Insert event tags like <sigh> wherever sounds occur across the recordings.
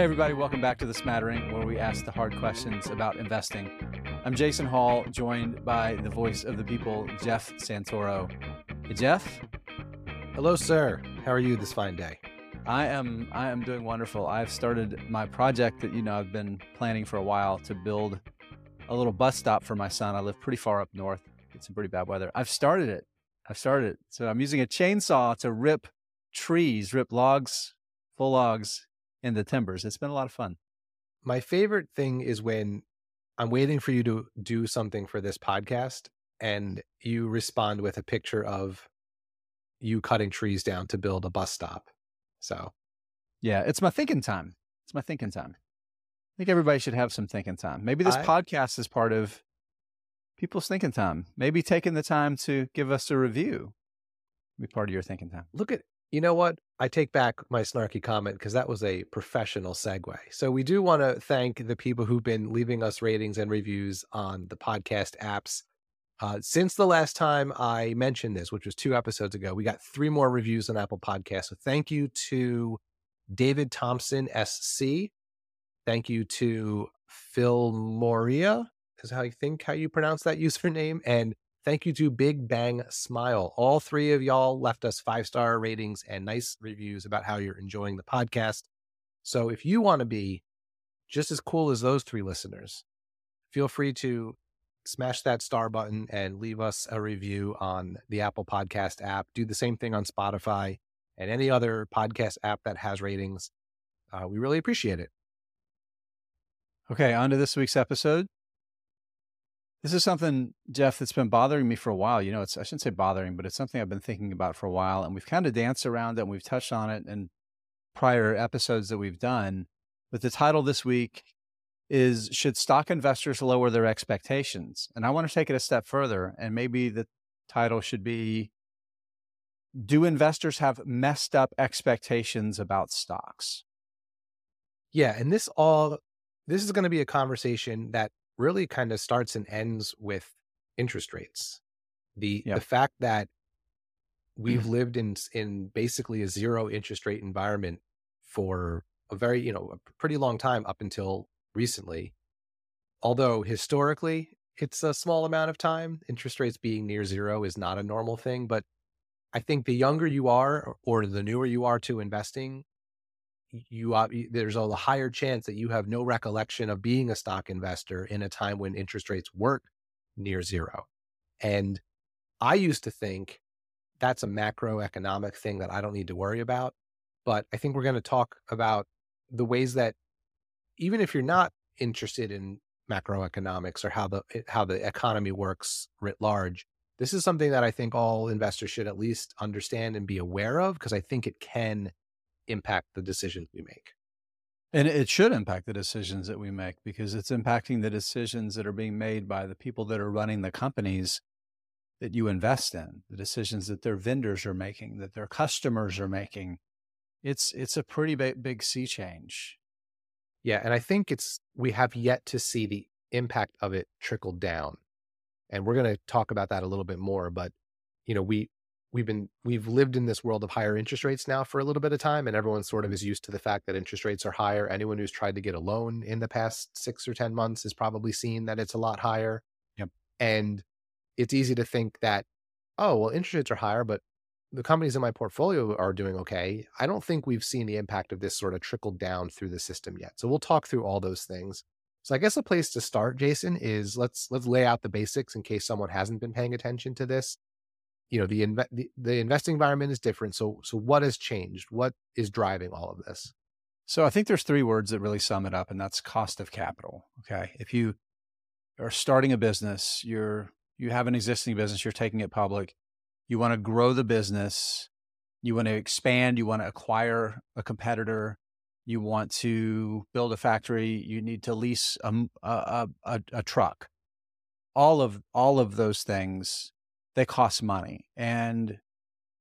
Hey, everybody, welcome back to The Smattering, where we ask the hard questions about investing. I'm Jason Hall, joined by the voice of the people, Jeff Santoro. Hey, Jeff. Hello, sir. How are you this fine day? I am I am doing wonderful. I've started my project that you know I've been planning for a while to build a little bus stop for my son. I live pretty far up north. It's some pretty bad weather. I've started it. I've started it. So I'm using a chainsaw to rip trees, rip logs, full logs in the timbers. It's been a lot of fun. My favorite thing is when I'm waiting for you to do something for this podcast and you respond with a picture of you cutting trees down to build a bus stop. So, yeah, it's my thinking time. It's my thinking time. I think everybody should have some thinking time. Maybe this I, podcast is part of people's thinking time. Maybe taking the time to give us a review be part of your thinking time. Look at you know what? I take back my snarky comment because that was a professional segue. So we do want to thank the people who've been leaving us ratings and reviews on the podcast apps. Uh, since the last time I mentioned this, which was two episodes ago, we got three more reviews on Apple Podcasts. So thank you to David Thompson SC. Thank you to Phil Moria, is how I think how you pronounce that <laughs> username, and Thank you to Big Bang Smile. All three of y'all left us five star ratings and nice reviews about how you're enjoying the podcast. So if you want to be just as cool as those three listeners, feel free to smash that star button and leave us a review on the Apple Podcast app. Do the same thing on Spotify and any other podcast app that has ratings. Uh, we really appreciate it. Okay, on to this week's episode. This is something, Jeff, that's been bothering me for a while. You know, it's I shouldn't say bothering, but it's something I've been thinking about for a while, and we've kind of danced around it and we've touched on it in prior episodes that we've done. But the title this week is Should Stock Investors Lower Their Expectations? And I want to take it a step further, and maybe the title should be Do Investors Have Messed Up Expectations About Stocks? Yeah, and this all this is going to be a conversation that really kind of starts and ends with interest rates. The yep. the fact that we've <clears throat> lived in in basically a zero interest rate environment for a very, you know, a pretty long time up until recently. Although historically it's a small amount of time, interest rates being near zero is not a normal thing, but I think the younger you are or the newer you are to investing, you there's a higher chance that you have no recollection of being a stock investor in a time when interest rates weren't near zero. And I used to think that's a macroeconomic thing that I don't need to worry about. But I think we're going to talk about the ways that even if you're not interested in macroeconomics or how the eh, how the economy works writ large, this is something that I think all investors should at least understand and be aware of because I think it can impact the decisions we make. And it should impact the decisions that we make because it's impacting the decisions that are being made by the people that are running the companies that you invest in, the decisions that their vendors are making, that their customers are making. It's it's a pretty big, big sea change. Yeah, and I think it's we have yet to see the impact of it trickle down. And we're going to talk about that a little bit more, but you know, we we've been we've lived in this world of higher interest rates now for a little bit of time and everyone sort of mm-hmm. is used to the fact that interest rates are higher. Anyone who's tried to get a loan in the past 6 or 10 months has probably seen that it's a lot higher. Yep. and it's easy to think that oh well interest rates are higher but the companies in my portfolio are doing okay. I don't think we've seen the impact of this sort of trickled down through the system yet. So we'll talk through all those things. So i guess a place to start jason is let's let's lay out the basics in case someone hasn't been paying attention to this you know the, inve- the the investing environment is different so so what has changed? What is driving all of this? So i think there's three words that really sum it up and that's cost of capital okay? If you are starting a business you're you have an existing business you're taking it public you want to grow the business you want to expand you want to acquire a competitor you want to build a factory you need to lease a, a, a, a truck. All of all of those things they cost money. And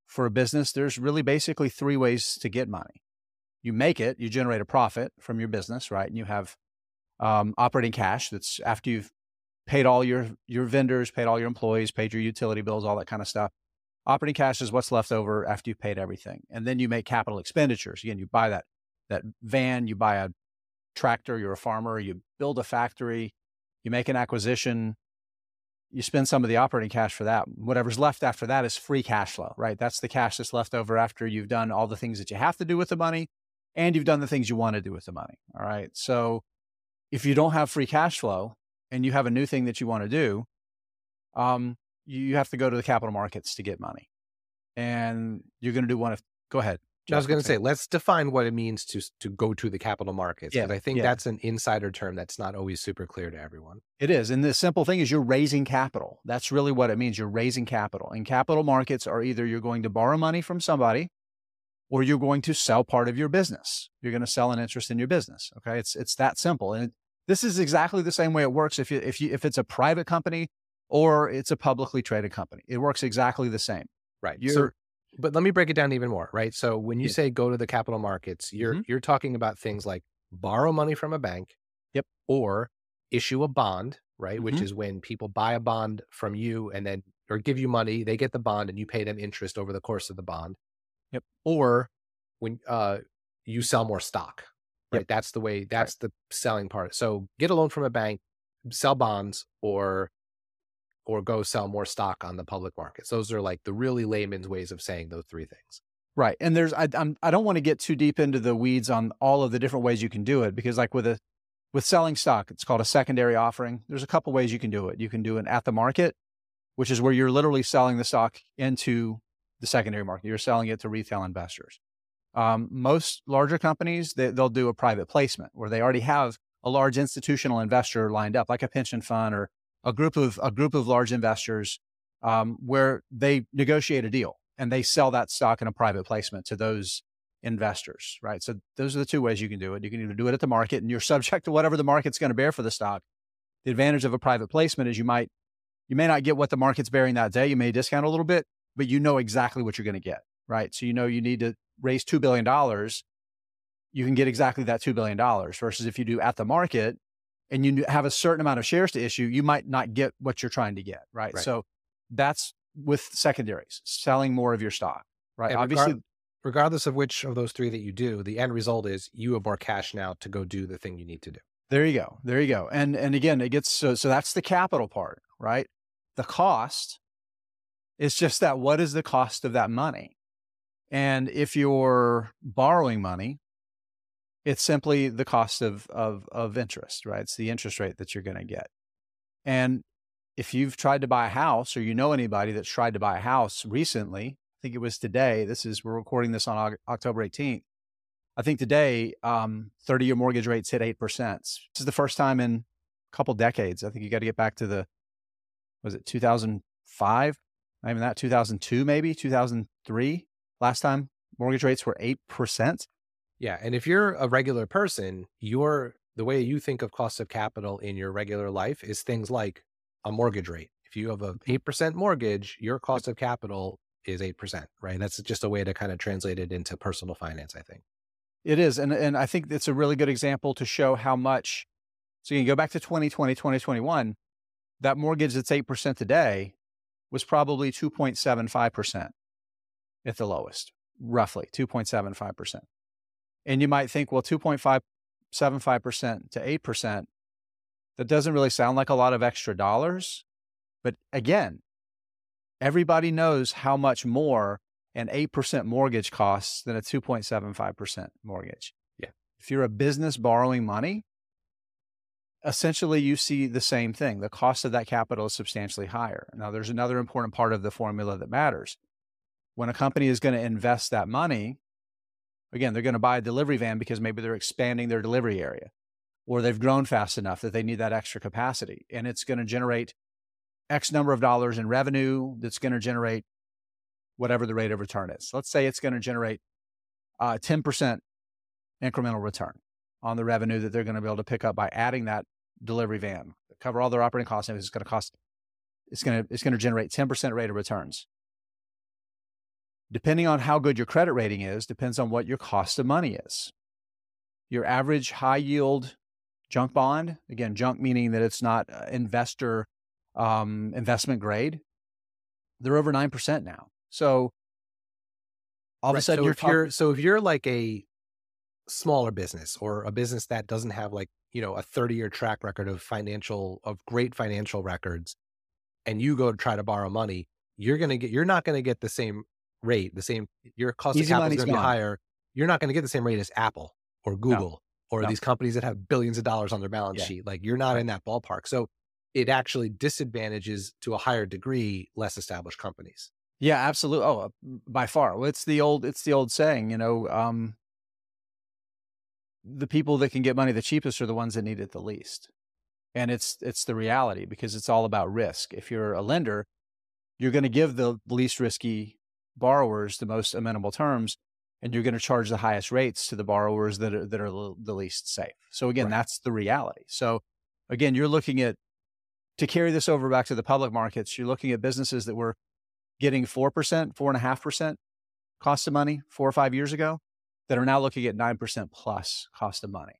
for a business, there's really basically three ways to get money. You make it, you generate a profit from your business, right? And you have um, operating cash that's after you've paid all your your vendors, paid all your employees, paid your utility bills, all that kind of stuff. Operating cash is what's left over after you've paid everything. And then you make capital expenditures. Again, you buy that that van, you buy a tractor, you're a farmer, you build a factory, you make an acquisition, you spend some of the operating cash for that. Whatever's left after that is free cash flow, right? That's the cash that's left over after you've done all the things that you have to do with the money and you've done the things you want to do with the money. All right. So if you don't have free cash flow and you have a new thing that you want to do, um, you have to go to the capital markets to get money. And you're going to do one of, go ahead. I was going to say, let's define what it means to to go to the capital markets. Yeah, I think yeah. that's an insider term that's not always super clear to everyone. It is, and the simple thing is you're raising capital. That's really what it means. You're raising capital, and capital markets are either you're going to borrow money from somebody, or you're going to sell part of your business. You're going to sell an interest in your business. Okay, it's it's that simple, and it, this is exactly the same way it works if you if you if it's a private company or it's a publicly traded company. It works exactly the same. Right. You're, so but let me break it down even more, right? So when you yeah. say go to the capital markets, you're mm-hmm. you're talking about things like borrow money from a bank, yep, or issue a bond, right? Mm-hmm. Which is when people buy a bond from you and then or give you money, they get the bond and you pay them interest over the course of the bond. Yep. Or when uh you sell more stock. Right. Yep. That's the way that's right. the selling part. So get a loan from a bank, sell bonds or or go sell more stock on the public markets. Those are like the really layman's ways of saying those three things. Right. And there's I I'm, I don't want to get too deep into the weeds on all of the different ways you can do it because like with a with selling stock, it's called a secondary offering. There's a couple ways you can do it. You can do it at the market, which is where you're literally selling the stock into the secondary market. You're selling it to retail investors. Um, most larger companies, they, they'll do a private placement where they already have a large institutional investor lined up, like a pension fund or a group of a group of large investors um, where they negotiate a deal and they sell that stock in a private placement to those investors, right? So those are the two ways you can do it. You can either do it at the market and you're <laughs> subject to whatever the market's going to bear for the stock. The advantage of a private placement is you might you may not get what the market's bearing that day. You may discount a little bit, but you know exactly what you're going to get, right? So you know you need to raise two billion dollars. You can get exactly that two billion dollars versus if you do at the market, and you have a certain amount of shares to issue, you might not get what you're trying to get, right? right. So that's with secondaries, selling more of your stock, right? And Obviously, regard- regardless of which of those three that you do, the end result is you have more cash now to go do the thing you need to do. There you go. There you go. And and again, it gets so so that's the capital part, right? The cost is just that what is the cost of that money? And if you're borrowing money, it's simply the cost of, of, of interest, right? It's the interest rate that you're going to get. And if you've tried to buy a house or you know anybody that's tried to buy a house recently, I think it was today. This is, we're recording this on October 18th. I think today, um, 30 year mortgage rates hit 8%. This is the first time in a couple decades. I think you got to get back to the, was it 2005? I mean, that, 2002, maybe 2003. Last time mortgage rates were 8%. Yeah, and if you're a regular person, your the way you think of cost of capital in your regular life is things like a mortgage rate. If you have a 8% mm-hmm. mortgage, your cost of capital is 8%, right? That's just a way to kind of translate it into personal finance, I think. It is. And, and I think it's a really good example to show how much. So you can go back to 2020, 2021, that mortgage that's 8% today was probably 2.75% at the lowest, roughly 2.75%. And you might think, well, 2.575% to 8%, that doesn't really sound like a lot of extra dollars. But again, everybody knows how much more an 8% mortgage costs than a 2.75% mortgage. Yeah. If you're a business borrowing money, essentially you see the same thing. The cost of that capital is substantially higher. Now, there's another important part of the formula that matters. When a company is going to invest that money, Again, they're going to buy a delivery van because maybe they're expanding their delivery area or they've grown fast enough that they need that extra capacity. And it's going to generate X number of dollars in revenue that's going to generate whatever the rate of return is. Let's say it's going to generate uh, 10% incremental return on the revenue that they're going to be able to pick up by adding that delivery van, cover all their operating costs. And it's going to cost, it's going to, it's going to generate 10% rate of returns depending on how good your credit rating is, depends on what your cost of money is. Your average high yield junk bond, again, junk meaning that it's not uh, investor um, investment grade, they're over 9% now. So all right, of a sudden so you're, if you're so if you're like a smaller business or a business that doesn't have like, you know, a 30 year track record of financial, of great financial records, and you go to try to borrow money, you're going to get, you're not going to get the same rate, the same, your cost Easy of capital is going to be higher. You're not going to get the same rate as Apple or Google no. or no. these companies that have billions of dollars on their balance yeah. sheet. Like you're not in that ballpark. So it actually disadvantages to a higher degree less established companies. Yeah, absolutely. Oh, uh, by far. Well, it's the old it's the old saying, you know, um, the people that can get money the cheapest are the ones that need it the least. And it's it's the reality because it's all about risk. If you're a lender, you're going to give the least risky borrowers the most amenable terms and you're going to charge the highest rates to the borrowers that are, that are the least safe. So again, right. that's the reality. So again, you're looking at to carry this over back to the public markets, you're looking at businesses that were getting 4%, 4.5% cost of money four or five years ago that are now looking at 9% plus cost of money.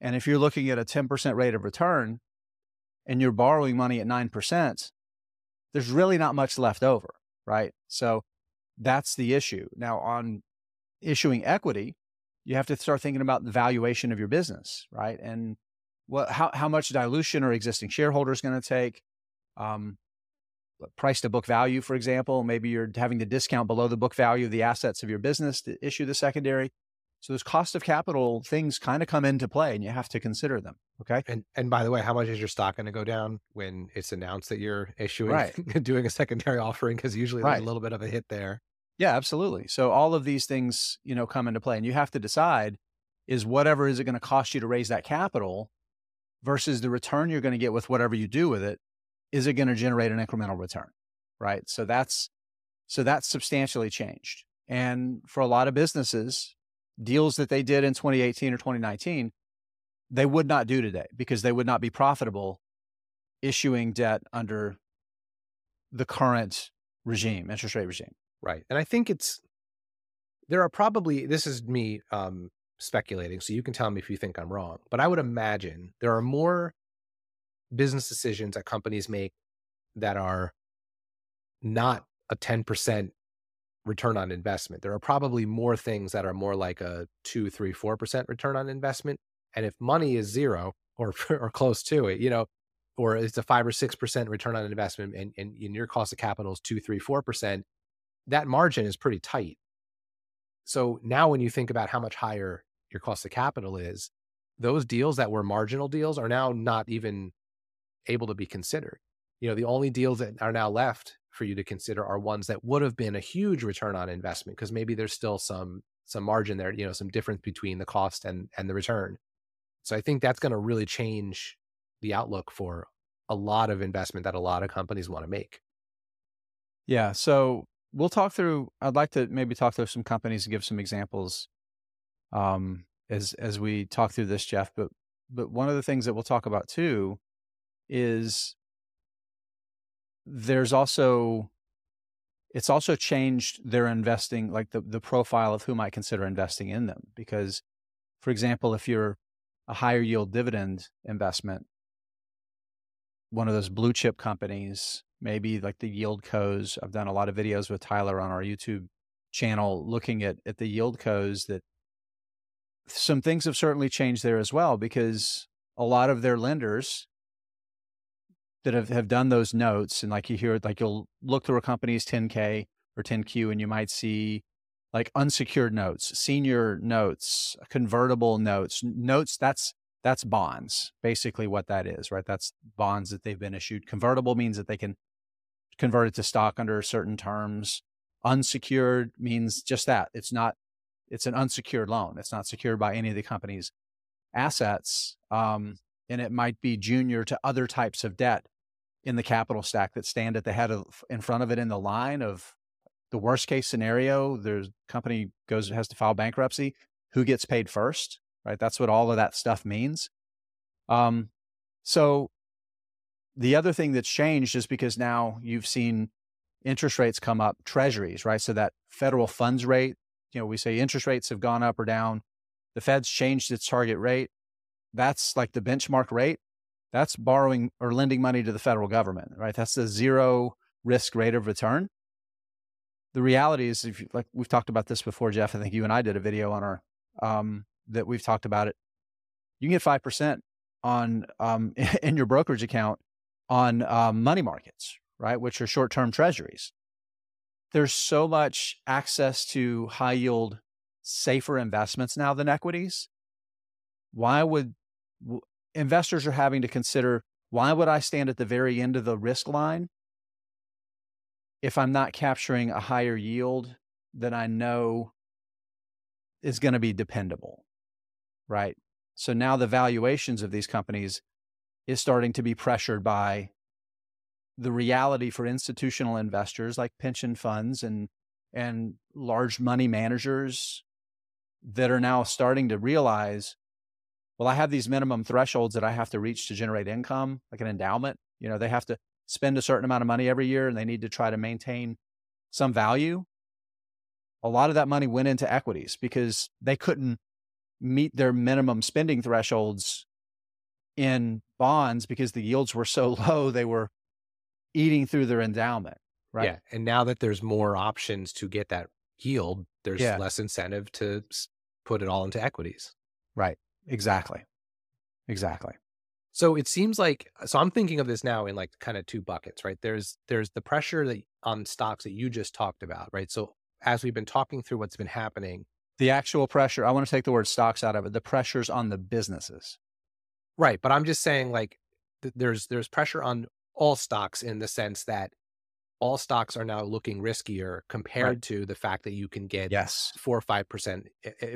And if you're looking at a 10% rate of return and you're borrowing money at 9%, there's really not much left over, right? So that's the issue. Now, on issuing equity, you have to start thinking about the valuation of your business, right? And what, how, how much dilution are existing shareholders going to take? Um, price to book value, for example. Maybe you're having to discount below the book value of the assets of your business to issue the secondary. So those cost of capital things kind of come into play and you have to consider them. Okay. And and by the way, how much is your stock going to go down when it's announced that you're issuing right. <laughs> doing a secondary offering? Because usually there's a little bit of a hit there. Yeah, absolutely. So all of these things, you know, come into play. And you have to decide is whatever is it going to cost you to raise that capital versus the return you're going to get with whatever you do with it is it going to generate an incremental return? Right. So that's, so that's substantially changed. And for a lot of businesses, deals that they did in 2018 or 2019, they would not do today because they would not be profitable issuing debt under the current regime, interest rate regime. Right. And I think it's, there are probably, this is me um, speculating, so you can tell me if you think I'm wrong, but I would imagine there are more business decisions that companies make that are not a 10% return on investment. There are probably more things that are more like a two, three, four percent return on investment. And if money is zero or <laughs> or close to it, you know, or it's a five or six percent return on investment and, and, and your cost of capital is two, three, four percent, that margin is pretty tight. So now when you think about how much higher your cost of capital is, those deals that were marginal deals are now not even able to be considered. You know, the only deals that are now left for you to consider are ones that would have been a huge return on investment because maybe there's still some some margin there, you know, some difference between the cost and and the return. So I think that's going to really change the outlook for a lot of investment that a lot of companies want to make. Yeah, so we'll talk through I'd like to maybe talk through some companies and give some examples um as as we talk through this Jeff, but but one of the things that we'll talk about too is there's also it's also changed their investing like the the profile of who might consider investing in them. Because for example if you're a higher yield dividend investment one of those blue chip companies maybe like the yieldcos i've done a lot of videos with tyler on our youtube channel looking at at the yieldcos that some things have certainly changed there as well because a lot of their lenders that have, have done those notes and like you hear like you'll look through a company's 10k or 10q and you might see like unsecured notes senior notes convertible notes notes that's that's bonds basically what that is right? That's bonds that they've been issued. Convertible means that they can convert it to stock under certain terms. Unsecured means just that it's not it's an unsecured loan it's not secured by any of the company's assets um, and it might be junior to other types of debt in the capital stack that stand at the head of in front of it in the line of the worst case scenario there's company goes has to file bankruptcy who gets paid first right? That's what all of that stuff means. Um so the other thing that's changed is because now you've seen interest rates come up treasuries right? So that federal funds rate you know we say interest rates have gone up or down the fed's changed its target rate. That's like the benchmark rate that's borrowing or lending money to the federal government, right? That's a zero risk rate of return. The reality is, if you, like we've talked about this before, Jeff, I think you and I did a video on our, um, that we've talked about it. You can get 5% on um, <laughs> in your brokerage account on um, money markets, right? Which are short term treasuries. There's so much access to high yield, safer investments now than equities. Why would investors are having to consider why would I stand at the very end of the risk line if I'm not capturing a higher yield that I know is going to be dependable? Right. So now the valuations of these companies is starting to be pressured by the reality for institutional investors like pension funds and and large money managers that are now starting to realize well i have these minimum thresholds that i have to reach to generate income like an endowment. You know they have to spend a certain amount of money every year and they need to try to maintain some value. A lot of that money went into equities because they couldn't meet their minimum spending thresholds in bonds because the yields were so <laughs> low they were eating through their endowment right? Yeah and now that there's more options to get that yield there's yeah. less incentive to put it all into equities. Right exactly. Exactly. So it seems like uh, so i'm thinking of this now in like kind of two buckets right? There's there's the pressure that on stocks that you just talked about right? So as we've been talking through what's been happening the actual pressure i want to take the word stocks out of it the pressures on the businesses. Right, but I'm just saying like th- there's there's pressure on all stocks in the sense that all stocks are now looking riskier compared right. to the fact that you can get yes four or five percent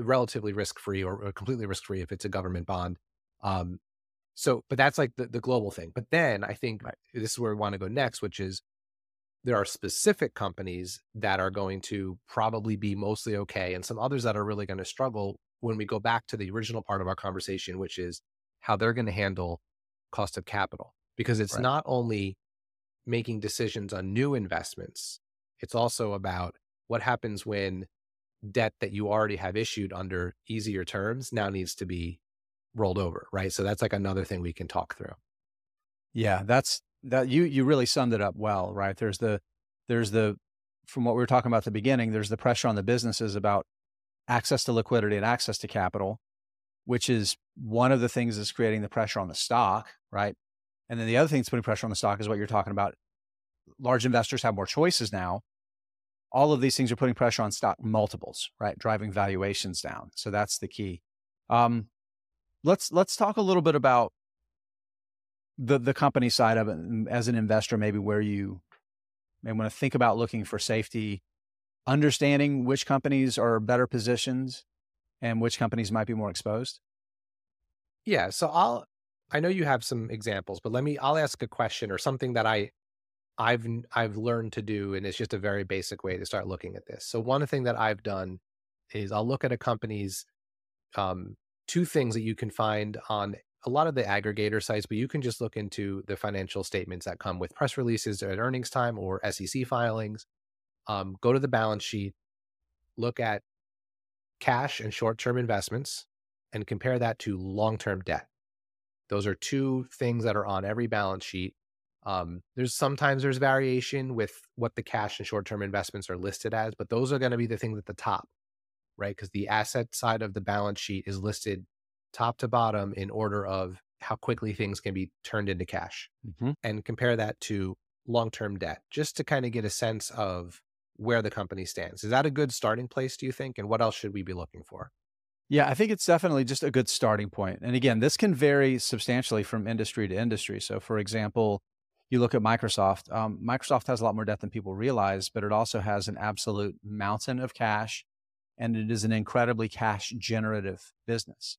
relatively risk free or, or, completely risk free if it's a government bond. Um, so, but that's like the, the global thing. But then I think right. this is where we want to go next, which is there are specific companies that are going to probably be mostly okay, and some others that are really going to struggle when we go back to the original part of our conversation, which is how they're going to handle cost of capital because it's right. not only making decisions on new investments, it's also about what happens when debt that you already have issued under easier terms now needs to be rolled over, right? So that's like another thing we can talk through. Yeah, that's that you you really summed it up well, right? There's the there's the from what we were talking about at the beginning, there's the pressure on the businesses about access to liquidity and access to capital which is one of the things that's creating the pressure on the stock, right? And then the other thing that's putting pressure on the stock is what you're talking about. Large investors have more choices now. All of these things are putting pressure on stock multiples, right? Driving valuations down. So that's the key. Um, let's let's talk a little bit about the the company side of it as an investor, maybe where you may want to think about looking for safety, understanding which companies are better positioned and which companies might be more exposed? Yeah. So I'll, I know you have some examples, but let me, I'll ask a question or something that I, I've, I've learned to do. And it's just a very basic way to start looking at this. So one thing that I've done is I'll look at a company's, um, two things that you can find on a lot of the aggregator sites, but you can just look into the financial statements that come with press releases at earnings time or SEC filings. Um, go to the balance sheet, look at cash and short term investments and compare that to long term debt. Those are two things that are on every balance sheet. Um, there's sometimes there's variation with what the cash and short term investments are listed as, but those are going to be the things at the top, right? Because the asset side of the balance sheet is listed top to bottom in order of how quickly things can be turned into cash mm-hmm. and compare that to long term debt just to kind of get a sense of where the company stands. Is that a good starting place, do you think? And what else should we be looking for? Yeah, I think it's definitely just a good starting point. And again, this can vary substantially from industry to industry. So, for example, you look at Microsoft. Um, Microsoft has a lot more debt than people realize, but it also has an absolute mountain of cash, and it is an incredibly cash generative business.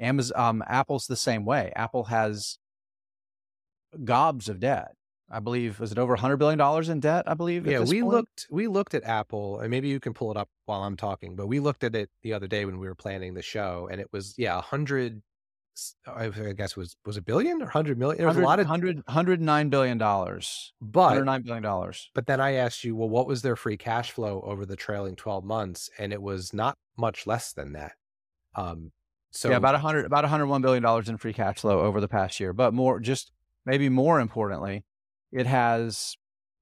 Amazon, um, Apple's the same way. Apple has gobs of debt. I believe was it over 100 billion dollars in debt, I believe. Yeah, we point? looked we looked at Apple, and maybe you can pull it up while I'm talking, but we looked at it the other day when we were planning the show and it was yeah, 100 I guess was was a billion or 100 million. There was a lot of 100 109 billion dollars. But 109 billion dollars. But then I asked you, well, what was their free cash flow over the trailing 12 months and it was not much less than that. Um so Yeah, about 100 about 101 billion dollars in free cash flow over the past year, but more just maybe more importantly, it has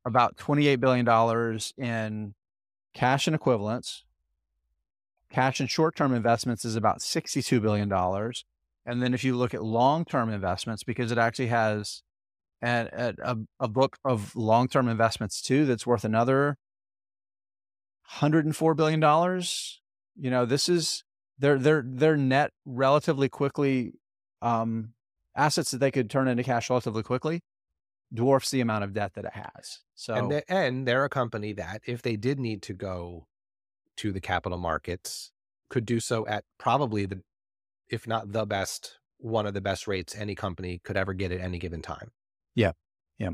about $28 billion in cash and equivalents, Cash and short term investments is about $62 billion. And then if you look at long term investments, because it actually has a, a, a book of long term investments too, that's worth another $104 billion. You know, this is their, their, their net relatively quickly, um, assets that they could turn into cash relatively quickly dwarfs the amount of debt that it has. So, and, they, and they're a company that if they did need to go to the capital markets, could do so at probably the, if not the best, one of the best rates any company could ever get at any given time. Yeah. Yeah.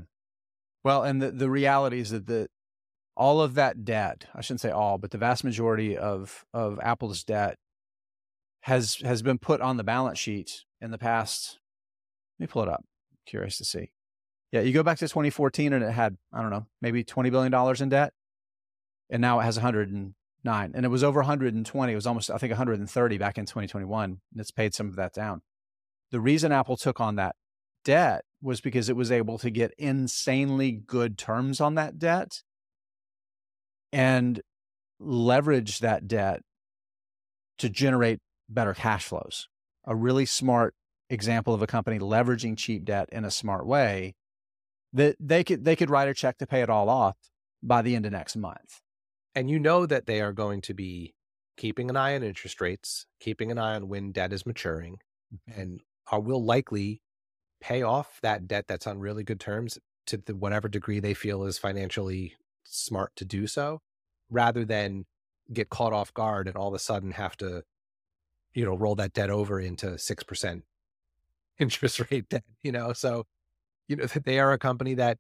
Well, and the, the reality is that the, all of that debt, I shouldn't say all, but the vast majority of, of Apple's debt has, has been put on the balance sheet in the past. Let me pull it up. curious to see. Yeah, you go back to 2014 and it had, I don't know, maybe $20 billion in debt. And now it has 109. And it was over 120. It was almost, I think, 130 back in 2021. And it's paid some of that down. The reason Apple took on that debt was because it was able to get insanely good terms on that debt and leverage that debt to generate better cash flows. A really smart example of a company leveraging cheap debt in a smart way that they could they could write a check to pay it all off by the end of next month. And you know that they are going to be keeping an eye on interest rates, keeping an eye on when debt is maturing, mm-hmm. and are will likely pay off that debt that's on really good terms to the, whatever degree they feel is financially smart to do so, rather than get caught off guard and all of a sudden have to, you know, roll that debt over into six percent <laughs> interest rate debt. You know, so you know, <laughs> they are a company that,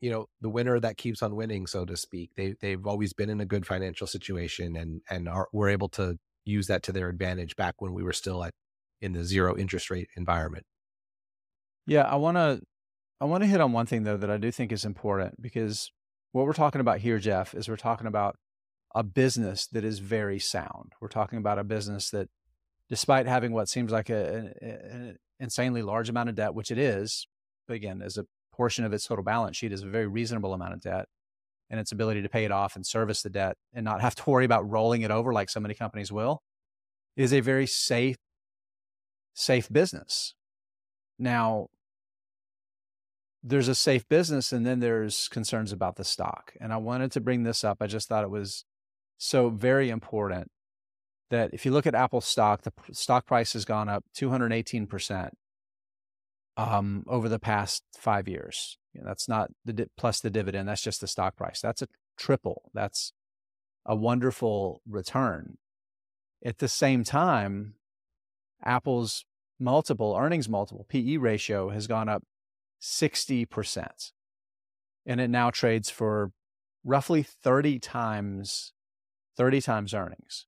you know, the winner that keeps on winning, so to speak. They they've always been in a good financial situation and and are were able to use that to their advantage back when we were still at in the zero interest rate environment. Yeah, I want to I want to hit on one thing though that I do think is important because what we're talking about here, Jeff, is we're talking about a business that is very sound. We're talking about a business that, despite having what seems like a, an insanely large amount of debt, which it is, again, as a portion of its total balance sheet is a very reasonable amount of debt and its ability to pay it off and service the debt and not <laughs> have to worry about rolling it over like so many companies will is a very safe safe business. Now there's a safe business and then there's concerns about the stock and i wanted to bring this up. I just thought it was so very important that if you look at apple stock the stock price has gone up 218% um, over the past five years. You know, that's not the di- plus the dividend. That's just the stock price. That's a triple. That's a wonderful return. At the same time, Apple's multiple earnings multiple PE ratio has gone up 60%. And it now trades for roughly 30 times 30 times earnings.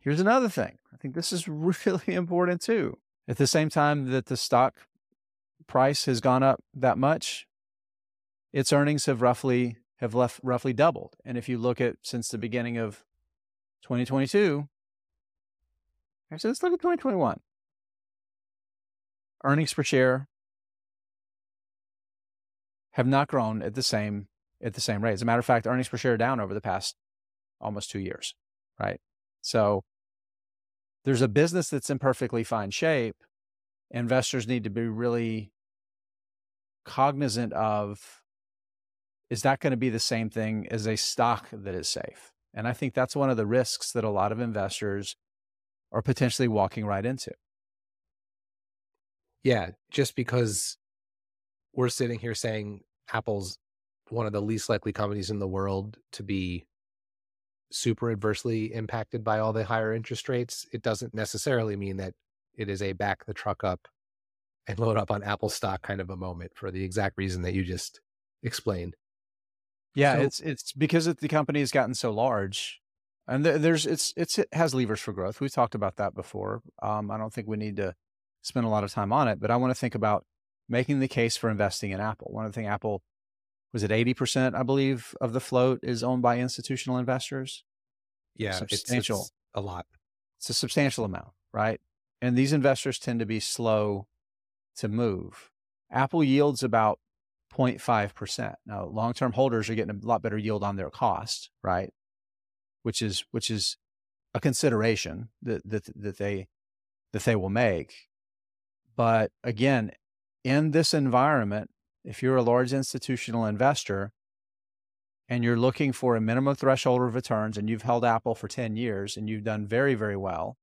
Here's another thing. I think this is <laughs> really important too. At the same time that the stock price has gone up that much, its earnings have roughly have left roughly doubled. And if you look at since the beginning of 2022, actually let's look at 2021. Earnings per share have not grown at the same at the same rate. As a matter of fact, earnings per share are down over the past almost two years, right? So there's a business that's in perfectly fine shape, investors need to be really cognizant of is that going to be the same thing as a stock that is safe? And I think that's one of the risks that a lot of investors are potentially walking right into. Yeah, just because we're sitting here saying Apple's one of the least likely companies in the world to be super adversely impacted by all the higher interest rates, it doesn't necessarily mean that it is a back the truck up and load up on Apple stock kind of a moment for the exact reason that you just explained. Yeah, so, it's it's because the company has gotten so large, and there's it's it's it has levers for growth. We've talked about that before. Um, I don't think we need to spend a lot of time on it, but I want to think about making the case for investing in Apple. One of the things Apple was it 80%, I believe, of the float is owned by institutional investors. Yeah, substantial. It's, it's a lot. It's a substantial amount, right? And these investors tend to be slow to move. Apple yields about 0.5%. Now, long-term holders are getting a lot better yield on their cost, right? Which is which is a consideration that that that they that they will make. But again, in this environment, if you're a large institutional investor and you're looking for a minimum threshold of returns and you've held Apple for 10 years and you've done very, very well,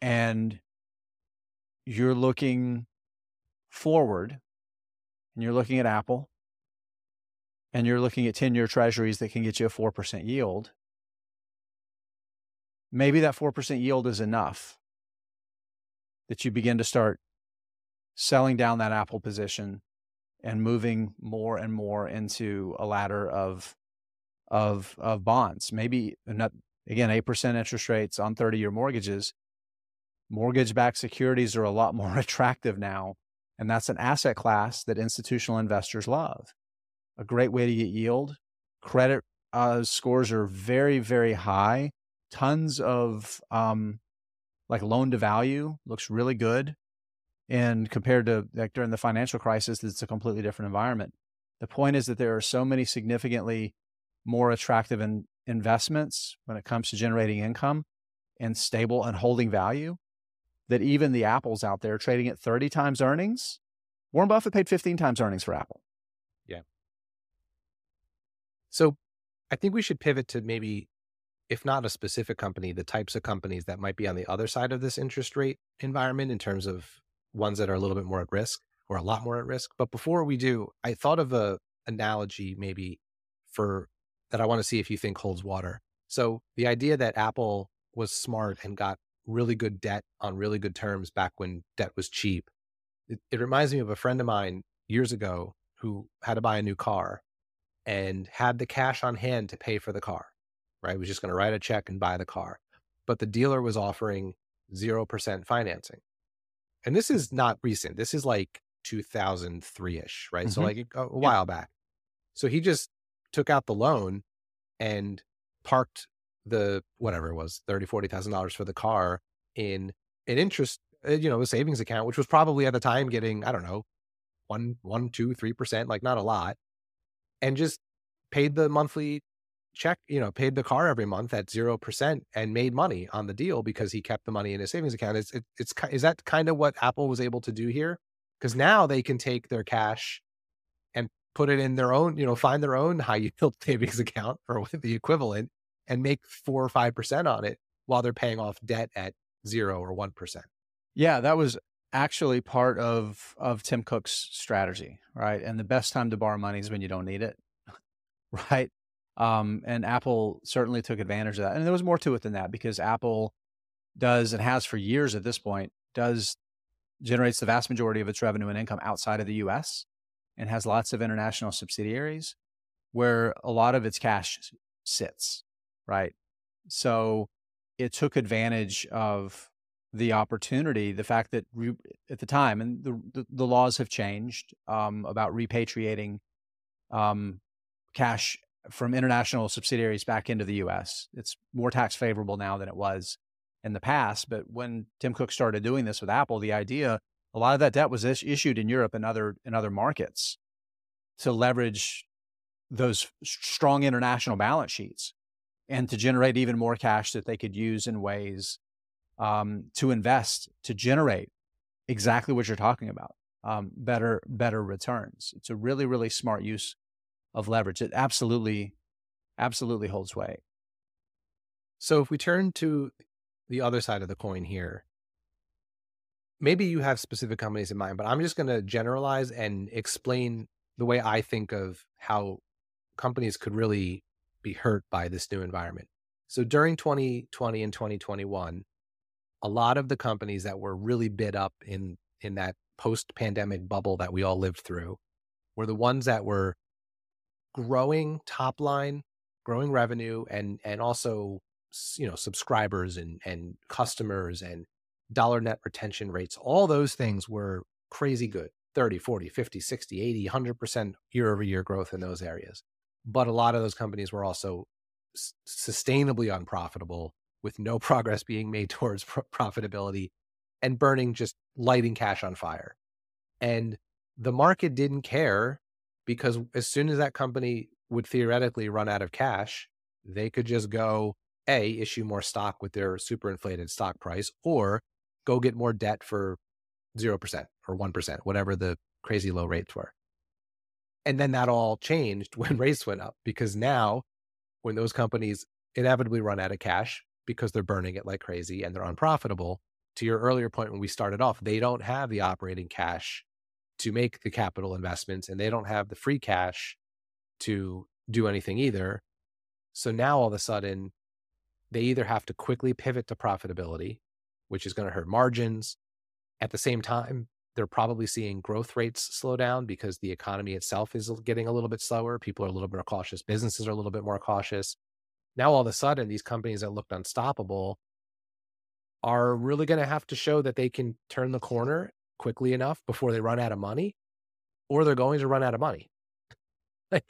and you're looking forward and you're looking at Apple and you're looking at 10 year treasuries that can get you a 4% yield, maybe that 4% yield is enough that you begin to start selling down that Apple position and moving more and more into a ladder of of of bonds. Maybe not again, 8% interest rates on 30 year mortgages. Mortgage backed securities are a lot <laughs> more attractive now. And that's an asset class that institutional investors love. A great way to get yield. Credit uh, scores are very, very high. Tons of um, like loan to value looks really good. And compared to like during the financial crisis, it's a completely different environment. The point is that there are so many significantly more attractive in, investments when it comes to generating income and stable and holding value that even the apples out there trading at 30 times earnings, Warren Buffett paid 15 times earnings for Apple. Yeah. So I think we should pivot to maybe, if not a specific company, the types of companies that might be on the other side of this interest rate environment in terms of ones that are a little bit more at risk or a lot more at risk. But before we do, I thought of a analogy maybe for that I want to see if you think holds water. So the idea that Apple was smart and got really good debt on really good terms back when debt was cheap. It, it reminds me of a friend of mine years ago who had to buy a new car and had the cash on hand to pay for the car, right? He Was just going to write a check and buy the car. But the dealer was offering 0% financing. And this is not recent. This is like 2003 ish, right? Mm-hmm. So, like a, a while yeah. back. So he just took out the loan and parked the whatever it was, thirty, forty thousand dollars for the car in an interest, uh, you know, a savings account, which was probably at the time getting, I don't know, one, one, two, three percent, like not a lot, and just paid the monthly check, you know, paid the car every month at zero percent and made money on the deal because he kept the money in his savings account. It's it, it's is that kind of what Apple was able to do here? Because now they can take their cash and put it in their own, you know, find their own high <laughs> yield savings account or the equivalent and make four or five percent on it while they're paying off debt at zero or one percent. Yeah, that was actually part of of Tim Cook's strategy, right? And the best time to borrow money is when you don't need it, <laughs> right? Um, and Apple certainly took advantage of that. And there was more to it than that because Apple does and has for years at this point does generates the vast majority of its revenue and income outside of the U.S. and has lots of international subsidiaries where a lot of its cash sits right? So it took advantage of the opportunity, the fact that re- at the time, and the, the, the laws have changed um, about repatriating um, cash from international subsidiaries back into the U.S. It's more tax favorable now than it was in the past. But when Tim Cook started doing this with Apple, the idea a lot of that debt was is- issued in Europe and other in other markets to leverage those strong international balance sheets and to generate even more cash that they could use in ways um, to invest to generate exactly what you're talking about um, better better returns it's a really really smart use of leverage it absolutely absolutely holds weight so if we turn to the other side of the coin here maybe you have specific companies in mind but i'm just going to generalize and explain the way i think of how companies could really be hurt by this new environment. So during 2020 and 2021, a lot of the companies that were really bid up in in that post-pandemic bubble that we all lived through were the ones that were growing top line, growing revenue and and also you know subscribers and and customers and dollar net retention rates all those things were crazy good 30 40 50 60 80 100% year over year growth in those areas but a lot of those companies were also s- sustainably unprofitable with no <laughs> progress being made towards profitability and burning just lighting cash on fire. And the market didn't care because as soon as that company would theoretically run out of cash, they could just go A, issue more stock with their super inflated stock price, or go get more debt for 0% or 1%, whatever the crazy low rates were. And then that all changed <laughs> when rates went up because now, when those companies inevitably run out of cash because they're burning it like crazy and they're unprofitable, to your earlier point when we started off, they don't have the operating cash to make the capital investments and they don't have the free cash to do anything either. So now all of a sudden, they either have to quickly pivot to profitability, which is going to hurt margins. At the same time, they're probably seeing growth rates slow down because the economy itself is getting a little bit slower. People are a little bit more cautious. Businesses are a little bit more cautious. Now, all of a sudden, these companies that looked unstoppable are really going to have to show that they can turn the corner quickly enough before they run out of money, or they're going to run out of money. <laughs>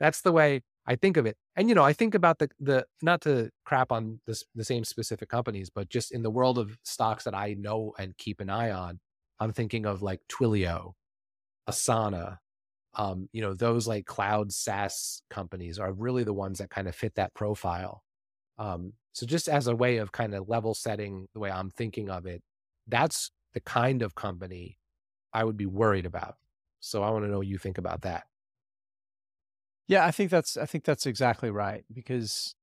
that's the way I think of it. And you know, I think about the the not to crap on this the same specific companies, but just in the world of stocks that I know and keep an eye on, I'm thinking of like Twilio, Asana, um, you know, those like cloud SaaS companies are really the ones that kind of fit that profile. Um, so just as a way of kind of level setting the way I'm thinking of it, that's the kind of company I would be worried about. So I want to know what you think about that. Yeah, I think that's I think that's exactly right because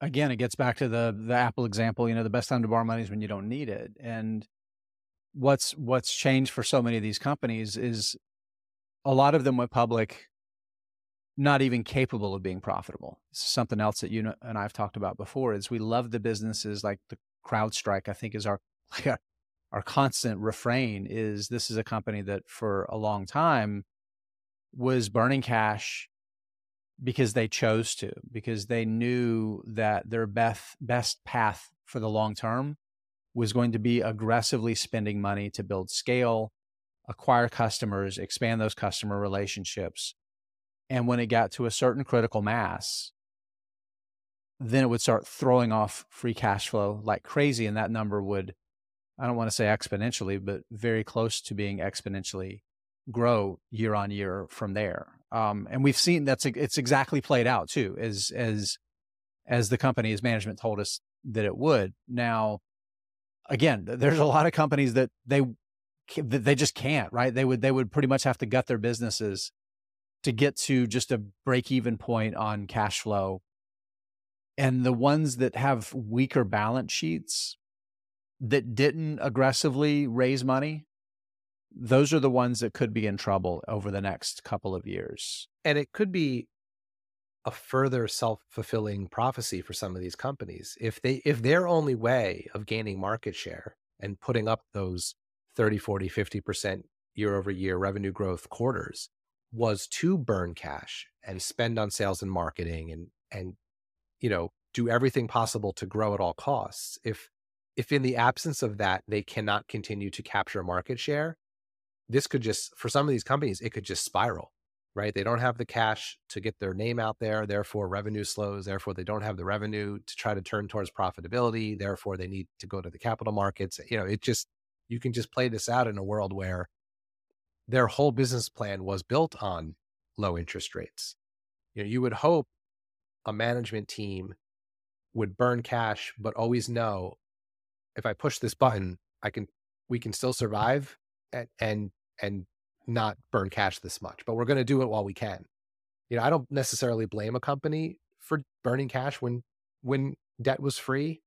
again, it gets back to the the Apple example, you know, the best time to borrow money is when you don't need it. And what's what's changed for so many of these companies is a lot of them went public not even capable of being profitable. Something else that you and I've talked about before is we love the businesses like the CrowdStrike. I think is our <laughs> like our, our constant refrain is this is a company that for a long time was burning cash because they chose to, because they knew that their best best path for the long term was going to be aggressively spending money to build scale, acquire customers, expand those customer relationships. And when it got to a certain critical mass, then it would start throwing off free cash flow like crazy. And that number would, I don't want to say exponentially, but very close to being exponentially grow year on year from there. Um, and we've seen that's it's exactly played out too, as as as the company's management told us that it would. Now, again, there's a lot of companies that they that they just can't, right? They would they would pretty much have to gut their businesses to get to just a break even point on cash flow. And the ones that have weaker balance sheets that didn't aggressively raise money those are the ones that could be in trouble over the next couple of years. And it could be a further self-fulfilling prophecy for some of these companies. If they if their only way of gaining market share and putting up those 30, 40, 50% year over year revenue growth quarters was to burn cash and spend on sales and marketing and and you know do everything possible to grow at all costs if if in the absence of that they cannot continue to capture market share this could just for some of these companies it could just spiral right? They don't have the cash to get their name out there therefore revenue slows therefore they don't have the revenue to try to turn towards profitability therefore they need to go to the capital markets you know it just you can just play this out in a world where their whole business plan was built on low interest rates. You know you would hope a management team would burn cash but always know if i push this button i can we can still survive and, and and not burn cash this much, but we're going to do it while we can. You know, I don't necessarily blame a company for burning cash when when debt was free,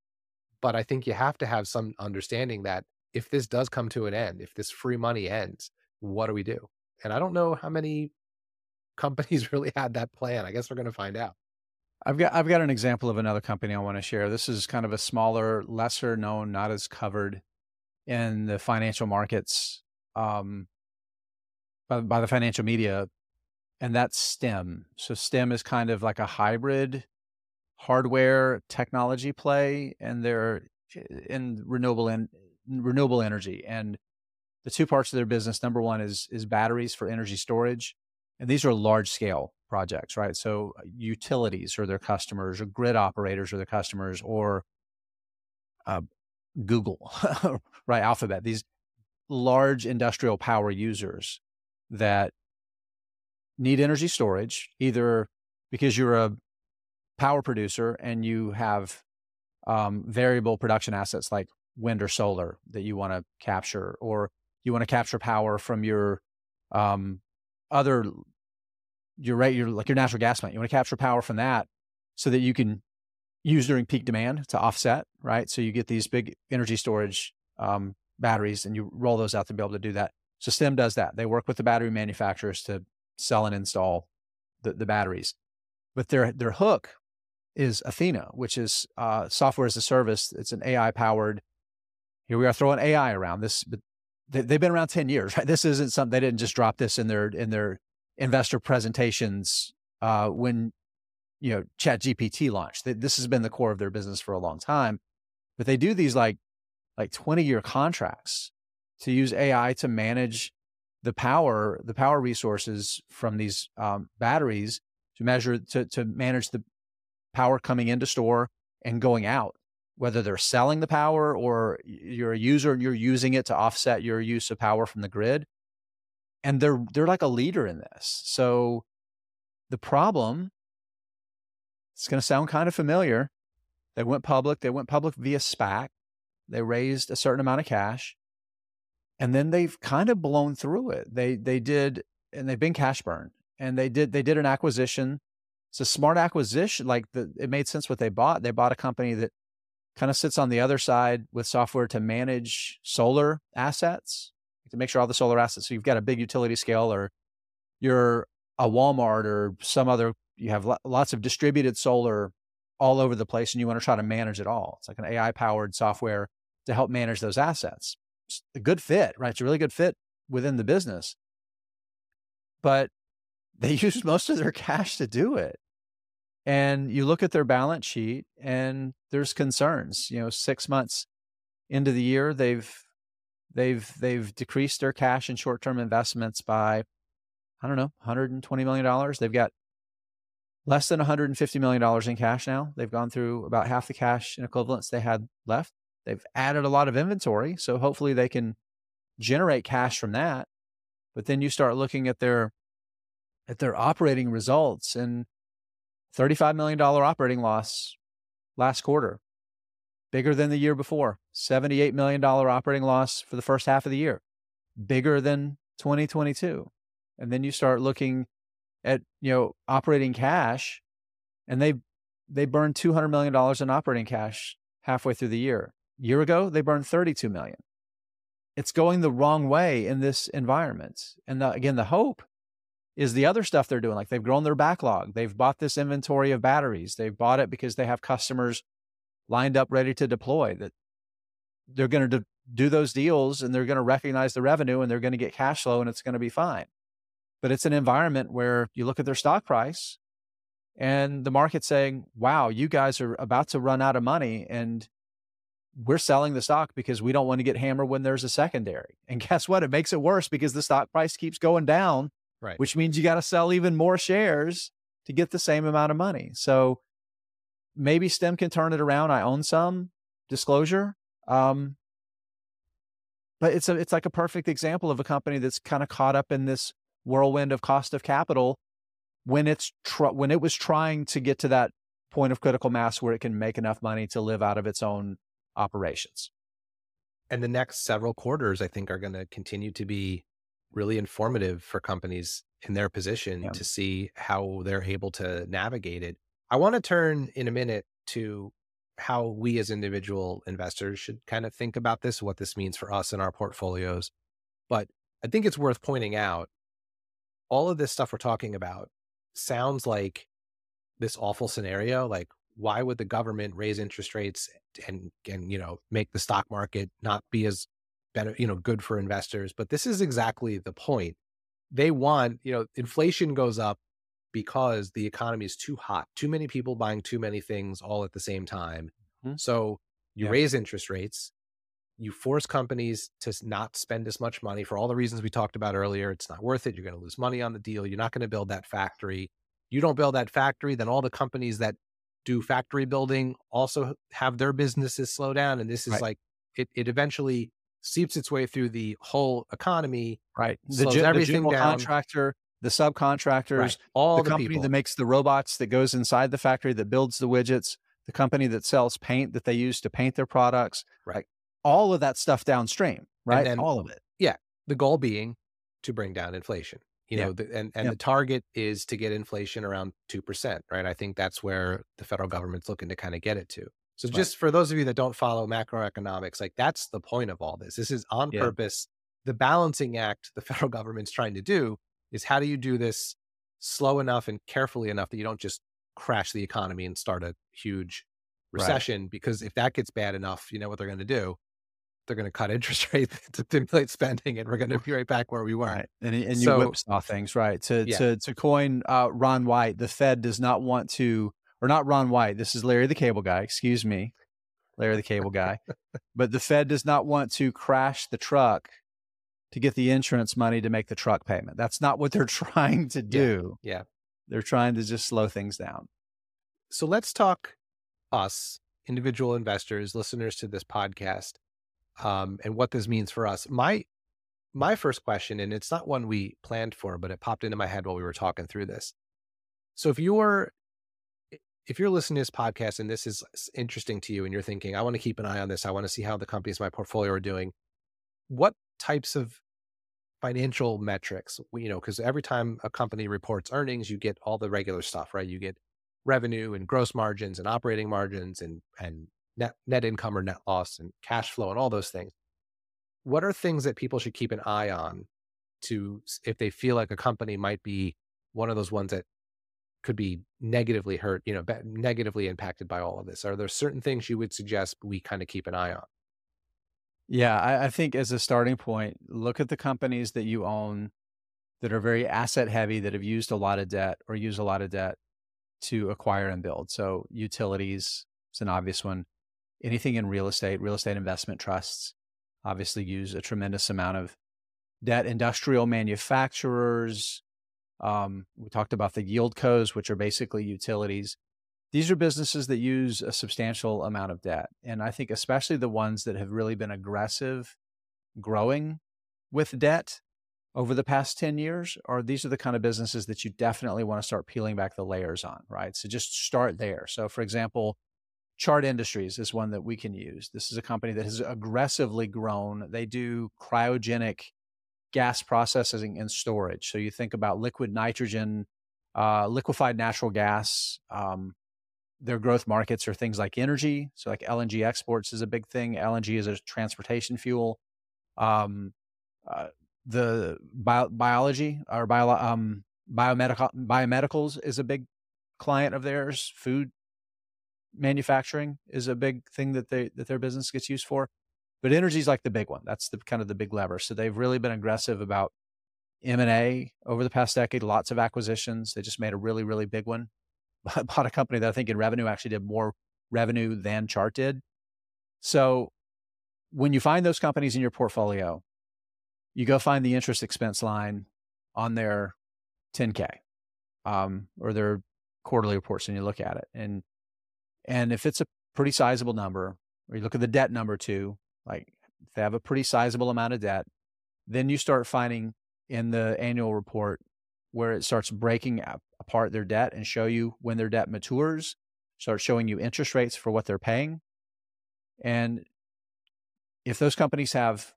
but I think you have to have some understanding that if this does come to an end, if this free money ends, what do we do? And I don't know how many companies <laughs> really had that plan. I guess we're going to find out. I've got I've got an example of another company I want to share. This is kind of a smaller, lesser known, not as covered in the financial markets um, by, by the financial media, and that's STEM. So STEM is kind of like a hybrid hardware technology play, and they're in renewable and renewable energy. And the two parts of their business, number one is is batteries for energy storage, and these are large scale projects, right? So uh, utilities or their customers, or grid operators or their customers, or uh, Google, <laughs> right? Alphabet. These large industrial power users that need energy storage, either because you're a power producer and you have um, variable production assets like wind or solar that you want to capture, or you want to capture power from your um, other your rate, your like your natural gas plant. You want to capture power from that so that you can use during peak demand to offset, right? So you get these big energy storage um, batteries and you roll those out to be able to do that. So Stem does that. They work with the battery manufacturers to sell and install the, the batteries. But their their hook is Athena, which is uh, software as a service. It's an AI powered. Here we are throwing AI around this, but they, have been around ten years, <laughs> right? This isn't something they didn't just drop this in their in their investor presentations uh, when you know Chat GPT launched. This has been the core of their business for a long time, but they do these like like twenty year contracts to use AI to manage the power the power resources from these um, batteries to measure to to manage the power coming into store and going out whether they're selling the power or you're a user and you're using it to offset your use of power from the grid and they're they're like a leader in this. So the problem it's going to sound kind of familiar. They went public, they went public via SPAC. They raised a certain amount of cash. And then they've kind of blown through it. They they did and they've been cash burned. And they did they did an acquisition. It's a smart acquisition. Like the, it made sense what they bought. They bought a company that kind of sits on the other side with software to manage solar assets to make sure all the solar assets. So you've got a big utility scale, or you're a Walmart or some other. You have lots of distributed solar all over the place, and you want to try to manage it all. It's like an AI powered software to help manage those assets. It's a good fit, right? It's a really good fit within the business, but they <laughs> use most of their cash to do it. And you look at their balance sheet, and there's concerns. You know, six months into the year, they've They've they've decreased their cash and short-term investments by I don't know, 120 million dollars. They've got less than 150 million dollars in cash now. They've gone through about half the cash and equivalents they had left. They've added a lot of inventory, so hopefully they can generate cash from that. But then you start looking at their at their operating results and $35 million operating loss last quarter bigger than the year before. $78 million operating loss for the first half of the year, bigger than 2022. And then you start looking at, you know, operating cash and they they burned $200 million in operating cash halfway through the year. Year ago, they burned 32 million. It's going the wrong way in this environment. And the, again, the hope is the other stuff they're doing. Like they've grown their backlog. They've bought this inventory of batteries. They've bought it because they have customers lined up ready to deploy that they're going to do those deals and they're going to recognize the revenue and they're going to get cash flow and it's going to be fine. But it's an environment where you look at their stock price and the market's saying, wow, you guys are about to run out of money and we're selling the stock because we don't want to get hammered when there's a secondary. And <laughs> guess what? It makes it worse because the stock price keeps going down, right. which means you got to sell even more shares to get the same amount of money. So maybe STEM can turn it around. I own some disclosure. Um, but it's a it's like a perfect example of a company that's kind of caught up in this whirlwind of cost of capital when it's tr- when it was trying to get to that point of critical mass where it can make enough money to live out of its own operations. And the next several quarters, I think, are going to continue to be really informative for companies in their position yeah. to see how they're able to navigate it. I want to turn in a minute to how we as individual investors should kind of think about this, what this means for us and our portfolios. But I think it's worth pointing out all of this stuff we're talking about sounds like this awful scenario. Like, why would the government raise interest rates and, and, you know, make the stock market not be as better, you know, good for investors? But this is exactly the point. They want, you know, inflation goes up because the economy is too hot, too many people buying too many things all at the same time. Mm-hmm. So you yeah. raise interest rates, you force companies to not spend as much money for all the reasons we talked about earlier. It's not worth it. You're going to lose money on the deal. You're not going to build that factory. You don't build that factory, then all the companies that do factory building also have their businesses slow down. And this is right. like it, it eventually seeps its way through the whole economy. Right. The, ge- everything the down. contractor the subcontractors, right. all the, the company people. that makes the robots that goes inside the factory that builds the widgets, the company that sells paint that they use to paint their products, right? Like all of that stuff downstream, right? Then, all of it. Yeah. The goal being to bring down inflation. You know, the, and and the target is to get inflation around two percent, right? I think that's where the federal government's looking to kind of get it to. So just for those of you that don't follow macroeconomics, like that's the point of all this. This is on yeah. purpose. The balancing act the <laughs> federal government's trying to do is how do you do this slow enough and carefully enough that you don't just crash the economy and start a huge recession? Right. Because if that gets bad enough, you know what they're going to do? They're going to cut <laughs> interest rates <laughs> to stimulate spending, and we're going to be right back where we were. Right. And, and you so, whipsaw things, right? To yeah. to to coin uh, Ron White, the Fed does not want to, or not Ron White. This is Larry the Cable Guy. Excuse me, Larry the Cable Guy. <laughs> but the Fed does not want to crash the truck to get the insurance money to make the truck payment. That's not what they're <laughs> trying to do. Yeah. yeah. They're trying to just slow things down. So let's talk us, individual investors, listeners to this podcast, um, and what this means for us. My my first question, and it's not one we planned for, but it popped into my head while we were talking through this. So if you're if you're listening to this podcast and this is interesting to you and you're thinking, I want to keep an eye on this, I want to see how the companies my portfolio are doing, what types of financial metrics, you know, because every time a company reports earnings, you get all the regular stuff, right? You get revenue and gross margins and operating margins and and net net income or net loss and cash flow and all those things. What are things that people should keep an eye on to if they feel like a company might be one of those ones that could be negatively hurt, you know, negatively impacted by all of this? Are there certain things you would suggest we kind of keep an eye on? Yeah, I, I think as a starting point, look at the companies that you own that are very asset heavy, that have used a lot of debt or use a lot of debt to acquire and build. So utilities is an obvious one. Anything in real estate, real estate investment trusts obviously use a tremendous amount of debt. Industrial manufacturers. Um, we talked about the yieldcos, which are basically utilities these are businesses that use a substantial amount of debt. And I think, especially the ones that have really been aggressive growing with debt over the past 10 years, are these are the kind of businesses that you definitely want to start peeling back the layers on, right? So just start there. So, for example, Chart Industries is one that we can use. This is a company that has aggressively grown. They do cryogenic gas processing and storage. So you think about liquid nitrogen, uh, liquefied natural gas, um, their growth markets are things like energy. So, like LNG exports is a big thing. LNG is a transportation fuel. Um, uh, the bio- biology or bio, um, biomedical biomedicals is a big client of theirs. Food manufacturing is a big thing that they that their business gets used for. But energy is like the big one. That's the kind of the big lever. So they've really been aggressive about M and A over the past decade. Lots of acquisitions. They just made a really really big one <laughs> bought a company that I think in revenue actually did more revenue than Chart did. So when you find those companies in your portfolio, you go find the interest expense line on their 10K um, or their quarterly reports and you look at it. And and if it's a pretty sizable number, or you look at the debt number too, like they have a pretty sizable amount of debt, then you start finding in the annual report where it starts breaking apart their debt and show you when their debt matures, start showing you interest rates for what they're paying. And if those companies have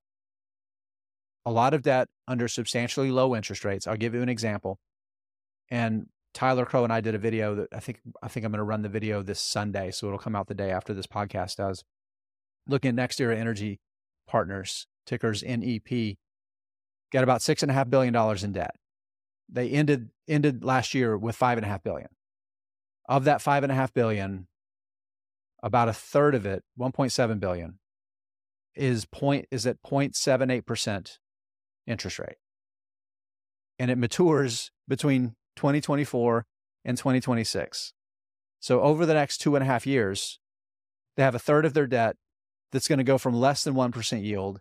a lot of debt under substantially low interest rates, I'll give you an example. And Tyler Crowe and I did a video that I think I think I'm going to run the video this Sunday, so it'll come out the day after this podcast does. Looking at NextEra Energy Partners, tickers NEP, got about six and a half billion dollars in debt they ended ended last year with five and a half billion. Of that five and a half billion, about a third of it, 1.7 billion, is point is at 0.78 percent interest rate, and it matures between 2024 and 2026. So over the next two and a half years, they have a third of their debt that's going to go from less than one percent yield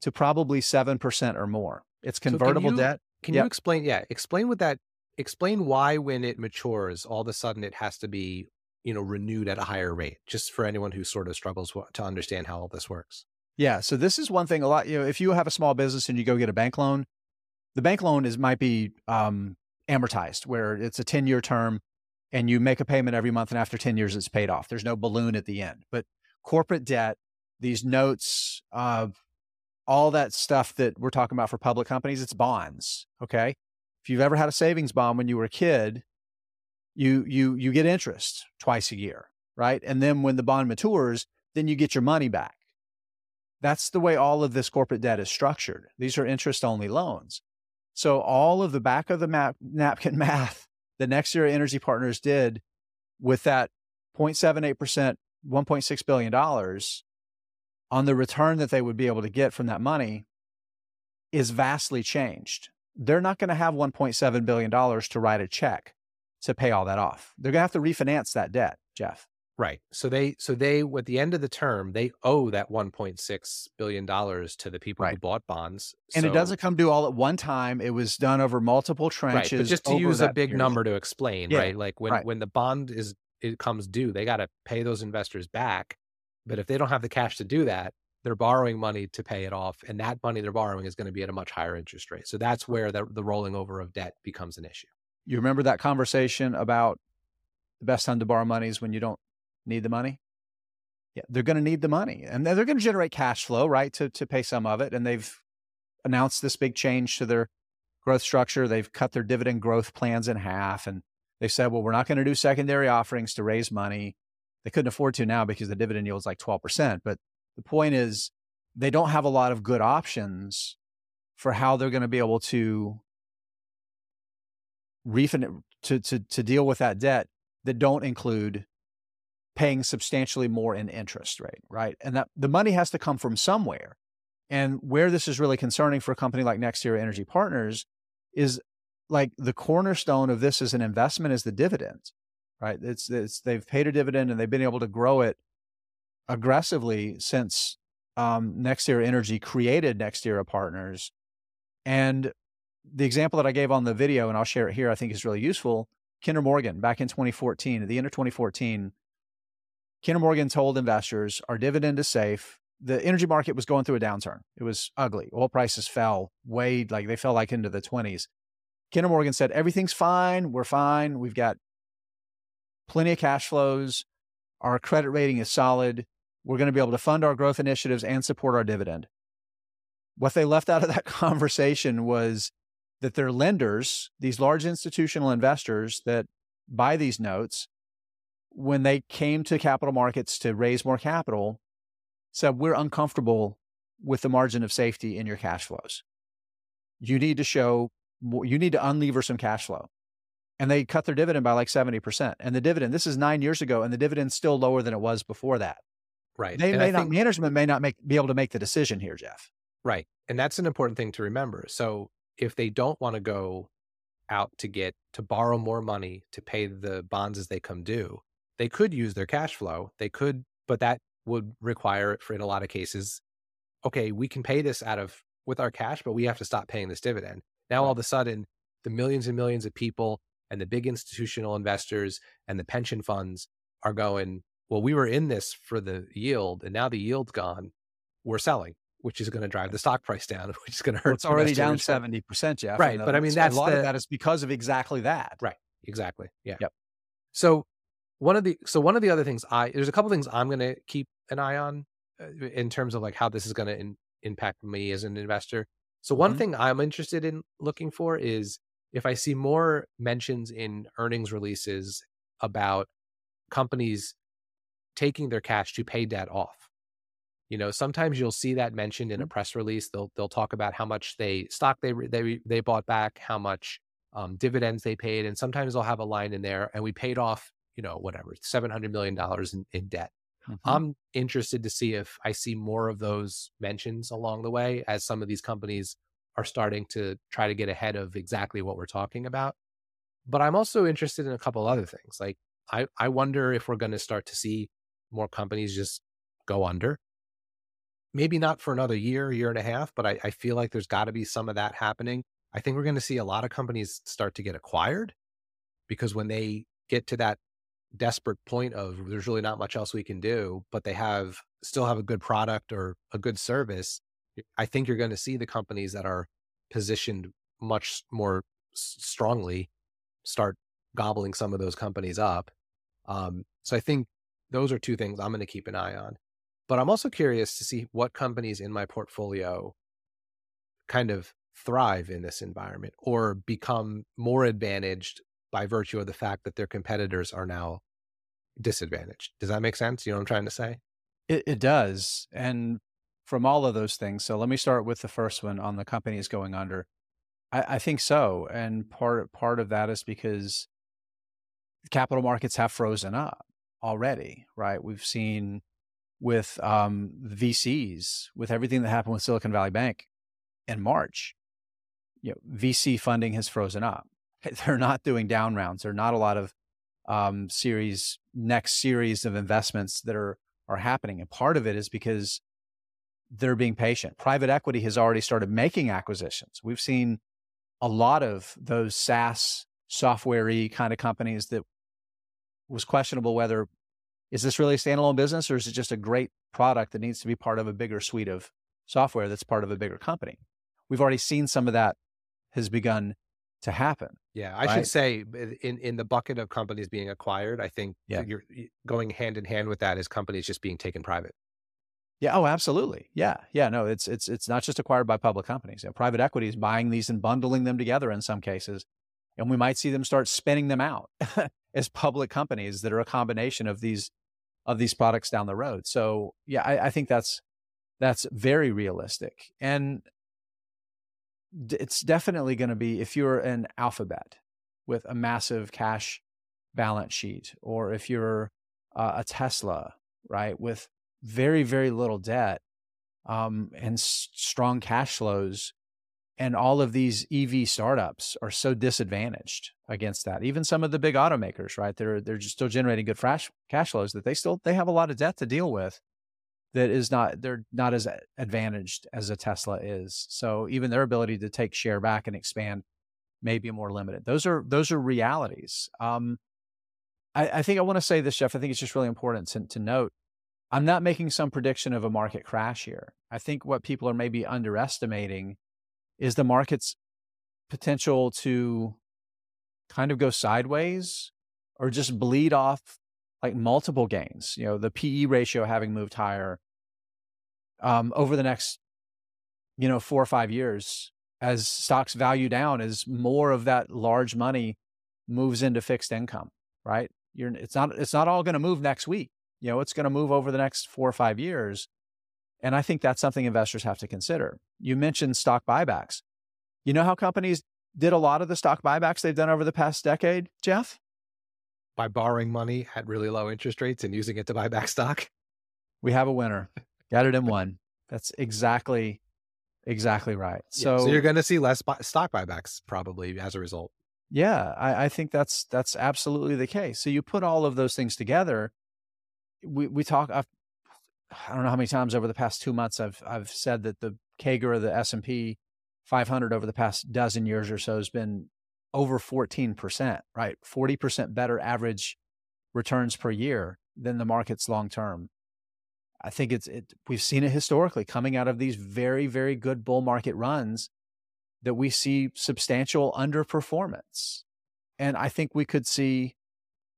to probably seven percent or more. It's convertible so you, debt. Can yep. you explain? Yeah, explain what that. Explain why when it matures, all of a sudden it has to be you know renewed at a higher rate. Just for anyone who sort of struggles to understand how all this works. Yeah. So this is one thing. A lot. You know, if you have a small business and you go get a bank loan, the bank loan is might be um, amortized, where it's a ten year term, and you make a payment every month and after 10 years it's paid off. There's no balloon at the end. But corporate debt, these notes, all that stuff that we're talking about for public companies, it's bonds. Okay. If you've ever had a savings bond when you were a kid, you you you get interest twice a year, right? And then when the bond matures, then you get your money back. That's the way all of this corporate debt is structured. These are interest only loans. So all of the back of the map, napkin <laughs> math that NextEra Energy Partners did with that 0.78%, $1.6 billion on the return that they would be able to get from that money is vastly changed. They're not going to have $1.7 billion to write a check to pay all that off. They're going to have to refinance that debt, Jeff. Right. So they so they at the end of the term they owe that 1.6 billion dollars to the people right. who bought bonds. And so, it doesn't come due all at one time. It was done over multiple tranches. Right. But just to use a big period. number to explain, yeah. right? Like when right. when the bond is it comes due, they got to pay those investors back. But if they don't have the cash to do that, they're borrowing money to pay it off, and that money they're borrowing is going to be at a much higher interest rate. So that's where the, the rolling over of debt becomes an issue. You remember that conversation about the best time to borrow money is when you don't need the money? Yeah, they're going to need the money and they're going to generate cash flow, right, to, to pay some of it. And they've announced this big change to their growth structure. They've cut their dividend growth plans in half. And they said, well, we're not going to do secondary offerings to raise money. They couldn't afford to now because the dividend yield is like 12%. But the point is, they don't have a lot of good options for how they're going to be able to refinance to, to, to deal with that debt that don't include paying substantially more in interest rate, right? And that the money has to come from somewhere. And where this is really concerning for a company like NextEra Energy Partners is like the cornerstone of this as an investment is the dividend, right? It's, it's they've paid a dividend and they've been able to grow it aggressively since um, NextEra Energy created NextEra Partners. And the example that I gave on the video, and I'll share it here, I think is really useful. Kinder Morgan back in 2014, at the end of 2014, Kinder Morgan told investors our dividend is safe. The energy market was going through a downturn. It was ugly. Oil prices fell way, like they fell like into the 20s. Kinder Morgan said, everything's fine. We're fine. We've got plenty of cash flows. Our credit rating is solid. We're going to be able to fund our growth initiatives and support our dividend. What they left out of that <laughs> conversation was that their lenders, these large institutional investors that buy these notes, when they came to capital markets to raise more capital, said, We're uncomfortable with the margin of safety in your cash flows. You need to show, you need to unlever some cash flow. And they cut their dividend by like 70%. And the dividend, this is nine years ago, and the dividend's still lower than it was before that. Right. They and may I not, think, management may not make, be able to make the decision here, Jeff. Right. And that's an important thing to remember. So if they don't want to go out to get to borrow more money to pay the bonds as they come due, they could use their cash flow. They could, but that would require for in a lot of cases, okay, we can pay this out of with our cash, but we have to stop paying this dividend. Now all of a sudden, the millions and millions of people and the big institutional investors and the pension funds are going, well, we were in this for the yield and now the yield's gone. We're selling, which is going to drive the stock price down, <laughs> which is going to hurt. Well, it's already down 70%, Jeff. Right. But I mean, that's a lot the, of that is because of exactly that. Right. Exactly. Yeah. Yep. So one of the so one of the other things I there's a couple things I'm going to keep an eye on uh, in terms of like how this is going to impact me as an investor. So one mm-hmm. thing I'm interested in looking for is if I see more mentions in earnings releases about companies taking their cash to pay debt off. You know, sometimes you'll see that mentioned in a mm-hmm. press release. They'll they'll talk about how much they stock they they they bought back, how much um, dividends they paid, and sometimes they'll have a line in there, and we paid off you know, whatever, $700 million in, in debt. Mm-hmm. I'm interested to see if I see more of those mentions along the way as some of these companies are starting to try to get ahead of exactly what we're talking about. But I'm also interested in a couple other things. Like I, I wonder if we're going to start to see more companies just go under. Maybe not for another year, year and a half, but I, I feel like there's got to be some of that happening. I think we're going to see a lot of companies start to get acquired because when they get to that desperate point of there's really not much else we can do, but they have still have a good product or a good service, I think you're going to see the companies that are positioned much more strongly start gobbling some of those companies up. Um, so I think those are two things I'm going to keep an eye on. But I'm also curious to see what companies in my portfolio kind of thrive in this environment or become more advantaged by virtue of the fact that their competitors are now disadvantaged. Does that make sense? You know what I'm trying to say? It, it does. And from all of those things, so let me start with the first one on the companies going under. I, I think so. And part part of that is because capital markets have frozen up already, right? We've seen with um, VCs, with everything that happened with Silicon Valley Bank in March, you know, VC funding has frozen up. <laughs> They're not doing down rounds. There are not a lot of um, series next series of investments that are are happening, and part of it is because they're being patient. Private equity has already started making acquisitions. We've seen a lot of those SaaS software kind of companies that was questionable whether is this really a standalone business or is it just a great product that needs to be part of a bigger suite of software that's part of a bigger company. We've already seen some of that has begun to happen. Yeah, I right? should say in in the bucket of companies being acquired, I think yeah. you're going hand in hand with that is companies just being taken private. Yeah. Oh, absolutely. Yeah. Yeah. No, it's it's it's not just acquired by public companies. You know, private equity is buying these and bundling them together in some cases, and we might see them start spinning them out <laughs> as public companies that are a combination of these of these products down the road. So yeah, I, I think that's that's very realistic, and it's definitely going to be if you're an alphabet with a massive cash balance sheet, or if you're uh, a Tesla, right, with very, very little debt um, and s- strong cash flows. And all of these EV startups are so disadvantaged against that. Even some of the big automakers, right? They're they're still generating good cash cash flows that they still they have a lot of debt to deal with. That is not they're not as advantaged as a Tesla is. So even their ability to take share back and expand may be more limited. Those are those are realities. Um, I, I think I want to say this, Jeff. I think it's just really important to, to note I'm not making some prediction of a market crash here. I think what people are maybe underestimating is the market's potential to kind of go sideways or just bleed off like multiple gains. You know, the PE ratio having moved higher um, over the next, you know, four or five years as stocks value down as more of that large money moves into fixed income, right? You're, it's not it's not all going to move next week you know, it's going to move over the next four or five years. And I think that's something investors have to consider. You mentioned stock buybacks. You know how companies did a lot of the stock buybacks they've done over the past decade, Jeff? By borrowing money at really low interest rates and using it to buy back stock. We have a winner. Got it in one. That's exactly, exactly right. So, yeah, so you're going to see less buy- stock buybacks probably as a result. Yeah, I, I think that's that's absolutely the case. So you put all of those things together, we we talk. I've, I don't know how many times over the past two months I've I've said that the CAGR of the S and P 500 over the past dozen years or so has been over 14 percent. Right, 40 percent better average returns per year than the market's long term. I think it's it, we've seen it historically coming out of these very very good bull market runs that we see substantial underperformance. And I think we could see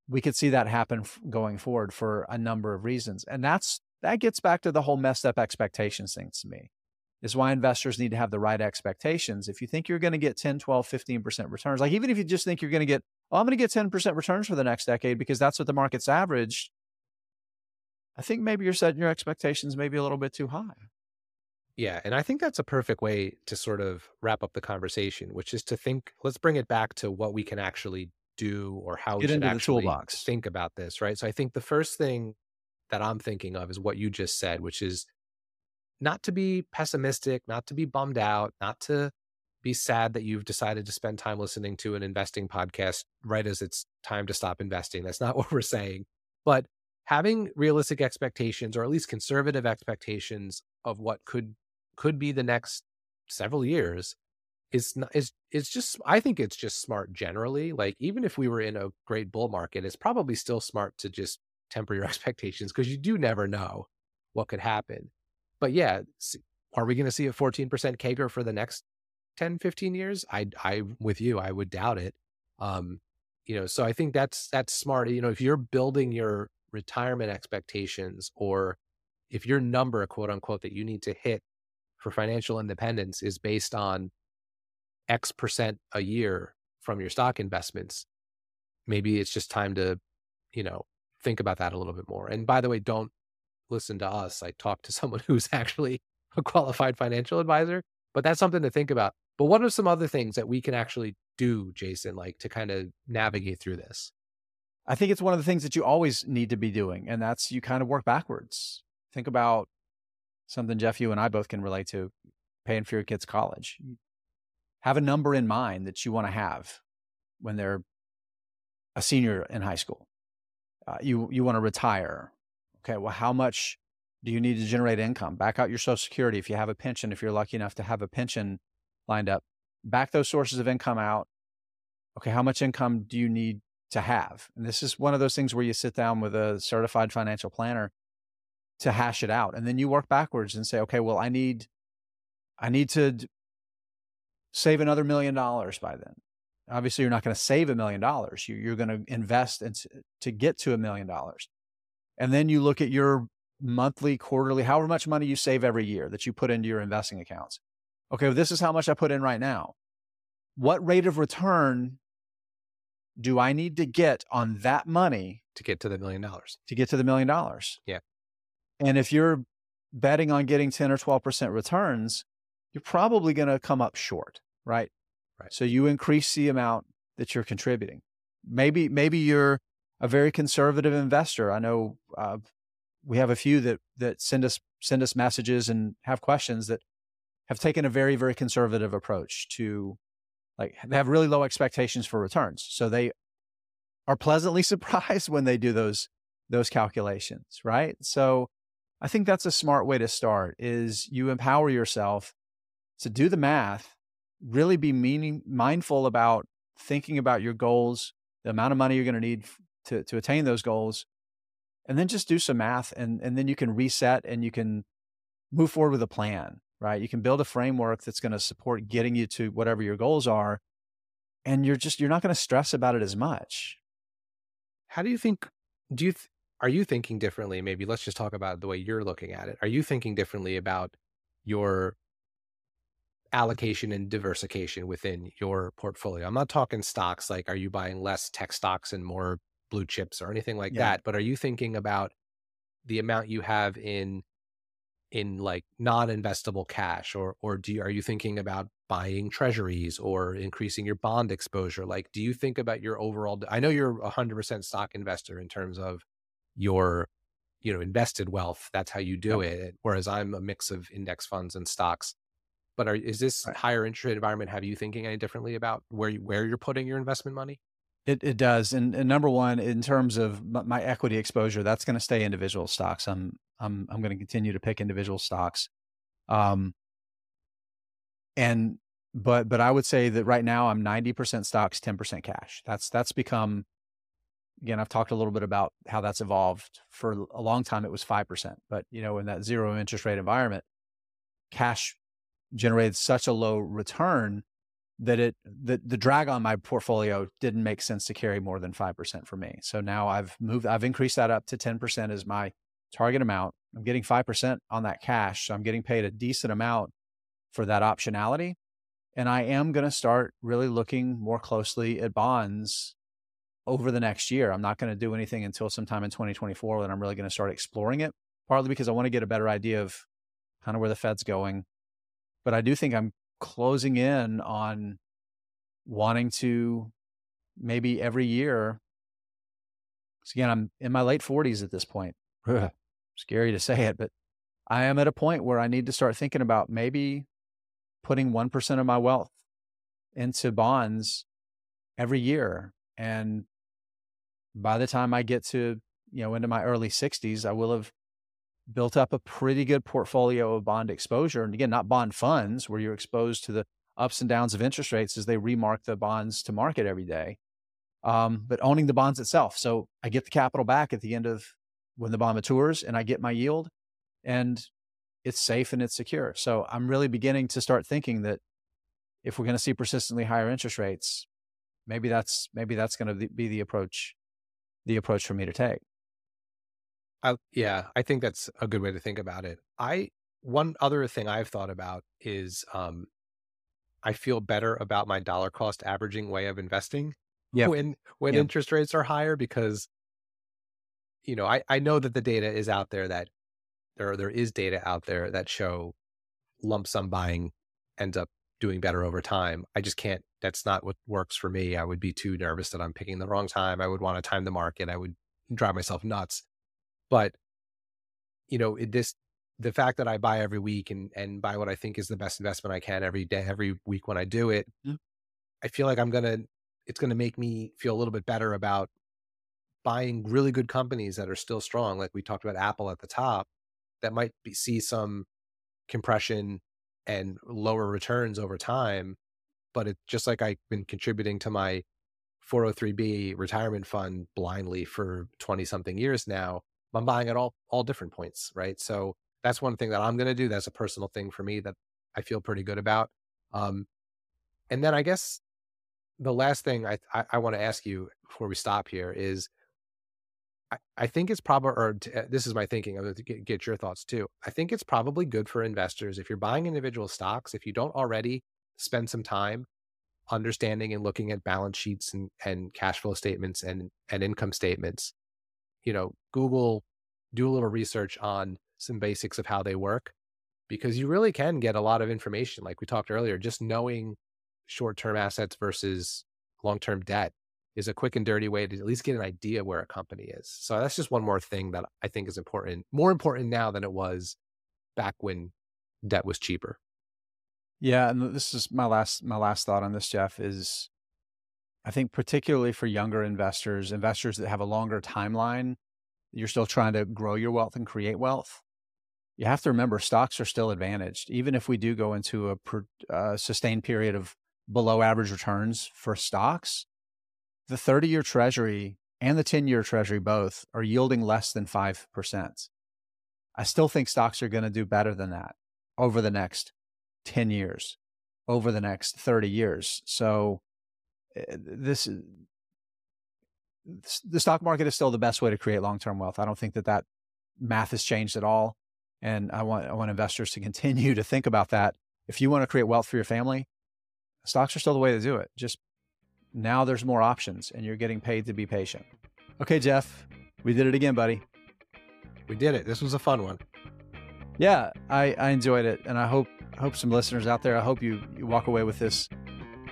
we could see that happen f- going forward for a number of reasons. And that's that gets back to the whole messed up expectations thing to me. Is why investors need to have the right expectations. If you think you're going to get 10, 12, 15% returns, like even if you just think you're going to get, oh, I'm going to get 10% returns for the next decade because that's what the market's averaged, I think maybe you're setting your expectations maybe a little bit too high. Yeah. And I think that's a perfect way to sort of wrap up the conversation, which is to think, let's bring it back to what we can actually do or how Get we should actually toolbox. think about this, right? So I think the first thing that I'm thinking of is what you just said, which is not to be pessimistic, not to be bummed out, not to be sad that you've decided to spend time listening to an investing podcast right as it's time to stop investing. That's not <laughs> what we're saying. But having realistic expectations or at least conservative expectations of what could could be the next several years is not is it's just I think it's just smart generally. Like even if we were in a great bull market, it's probably still smart to just temper your <laughs> expectations because you do never know what could happen. But yeah, are we going to see a 14% CAGR for the next 10, 15 years? I I with you, I would doubt it. Um you know, so I think that's that's smart. You know, if you're building your retirement expectations or if your number, quote unquote, that you need to hit for financial independence is based on X percent a year from your stock investments, maybe it's just time to, you know, think about that a little bit more. And by the way, don't listen to us. I talked to <laughs> someone who's actually a qualified financial advisor, but that's something to think about. But what are some other things that we can actually do, Jason, like to kind of navigate through this? I think it's one of the things that you always need to be doing, and that's you kind of work backwards. Think about something Jeff, you and I both can relate to paying for your kids' college. Have a number in mind that you want to have when they're a senior in high school. Uh, you you want to retire. Okay, well, how much do you need to generate income? Back out your Social Security if you have a pension. If you're lucky enough to have a pension lined up, back those sources of income out. Okay, how much income do you need to have? And this is one of those things where you sit down with a certified financial planner to hash it out, and then you work backwards and say, okay, well, I need, I need to save another million dollars by then. Obviously, you're not going to save a million dollars. You're going to invest in, to get to a million dollars. And then you look at your monthly, quarterly, however much money you save every year that you put into your investing accounts. Okay, well, this is how much I put in right now. What rate of return do I need to get on that money to get to the million dollars? To get to the million dollars. Yeah. And if you're betting on getting 10 or 12% returns, you're probably going to come up short, right? Right. So you increase the amount that you're contributing. Maybe maybe you're a very conservative investor. I know uh, we have a few that that send us send us messages and have questions that have taken a very very conservative approach to like they have really low expectations for returns. So they are pleasantly <laughs> surprised when they do those those calculations, right? So I think that's a smart way to start is you empower yourself to do the math, really be meaning mindful about thinking about your goals, the amount of money you're going to need to, to attain those goals and then just do some math and, and then you can reset and you can move forward with a plan right? You can build a framework that's going to support getting you to whatever your goals are and you're just you're not going to stress about it as much. How do you think do you th- are you thinking differently? Maybe let's just talk about the way you're looking at it. Are you thinking differently about your allocation and diversification within your portfolio i'm not talking stocks like are you buying less tech stocks and more blue chips or anything like yeah. that but are you thinking about the amount you have in in like non-investable cash or or do you, are you thinking about buying treasuries or increasing your bond exposure like do you think about your overall i know you're 100% stock investor in terms of your you know invested wealth that's how you do yep. it whereas i'm a mix of index funds and stocks but are, is this right. higher interest rate environment have you thinking any differently about where you, where you're putting your investment money it it does, and, and number one, in terms of my equity exposure, that's going to stay individual stocks. I'm I'm I'm going to continue to pick individual stocks, um, and but but I would say that right now I'm 90% stocks, 10% cash. That's that's become again. I've talked a little bit about how that's evolved. For a long time, it was five percent, but you know, in that zero interest rate environment, cash generated such a low return that it the drag on my portfolio didn't make sense to carry more than 5% for me. So now I've moved I've increased that up to 10% as my target amount. I'm getting 5% on that cash, so I'm getting paid a decent amount for that optionality. And I am going to start really looking more closely at bonds over the next year. I'm not going to do anything until sometime in 2024 that I'm really going to start exploring it, partly because I want to get a better idea of kind of where the Fed's going. But I do think I'm closing in on wanting to maybe every year. again, I'm in my late 40s at this point. Scary to say it, but I am at a point where I need to start thinking about maybe putting 1% of my wealth into bonds every year. And by the time I get to, you know, into my early 60s, I will have built up a pretty good portfolio of bond exposure. And again, not bond funds where you're exposed to the ups and downs of interest rates as they remark the bonds to market every day, um, but owning the bonds itself. So I get the capital back at the end of when the bond matures and I get my yield and it's safe and it's secure. So I'm really beginning to start thinking that if we're going to see persistently higher interest rates, maybe that's maybe that's going to be the approach the approach for me to take. I, yeah, I think that's a good way to think about it. I one other thing I've thought about is um, I feel better about my dollar cost averaging way of investing yep. when when yep. interest rates are higher because you know I, I know that the data is out there that there there is data out there that show lump sum buying ends up doing better over time. I just can't that's not what works for me. I would be too nervous that I'm picking the wrong time. I would want to time the market. I would drive myself nuts. But you know, it, this the fact that I buy every week and and buy what I think is the best investment I can every day, every week when I do it, yeah. I feel like I'm gonna it's gonna make me feel a little bit better about buying really good companies that are still strong. Like we talked about Apple at the top, that might be, see some compression and lower returns over time. But it's just like I've been contributing to my 403b retirement fund blindly for 20 something years now. I'm buying at all all different points, right? So that's one thing that I'm going to do. That's a personal thing for me that I feel pretty good about. Um, and then I guess the last thing I, I, I want to ask you before we stop here is I, I think it's probably, or t- uh, this is my thinking, I'd get, get your thoughts too. I think it's probably good for investors if you're buying individual stocks, if you don't already spend some time understanding and looking at balance sheets and, and cash flow statements and, and income statements, you know, Google, do a little research on some basics of how they work because you really can get a lot of information like we talked earlier just knowing short-term assets versus long-term debt is a quick and dirty way to at least get an idea where a company is. So that's just one more thing that i think is important more important now than it was back when debt was cheaper. Yeah and this is my last my last thought on this jeff is i think particularly for younger investors investors that have a longer timeline you're still trying to grow your wealth and create wealth you have to remember stocks are still advantaged. Even if we do go into a per, uh, sustained period of below average returns for stocks, the 30 year treasury and the 10 year treasury both are yielding less than 5%. I still think stocks are going to do better than that over the next 10 years, over the next 30 years. So Eh, this the stock market is still the best way to create long-term wealth. I don't think that that math has changed at all. And I want, I want investors to <laughs> continue to think about that. If you want to create wealth for your family, stocks are still the way to do it. Just now there's more options and you're getting paid to be patient. Okay, Jeff, we did it again, buddy. We did it. This was a fun one. Yeah, I, I enjoyed it. And I hope, hope some listeners out there, I hope you, you walk away with this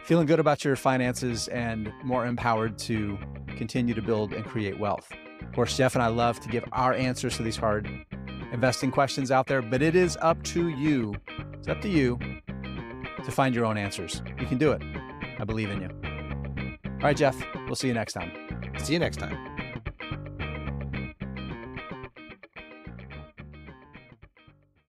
feeling good about your finances and more empowered to continue to build and create wealth. Of course, Jeff and I love to give our answers to these hard investing questions out there, but it is up to you. It's up to you to find your own answers. You can do it. I believe in you. All right, Jeff, we'll see you next time. See you next time.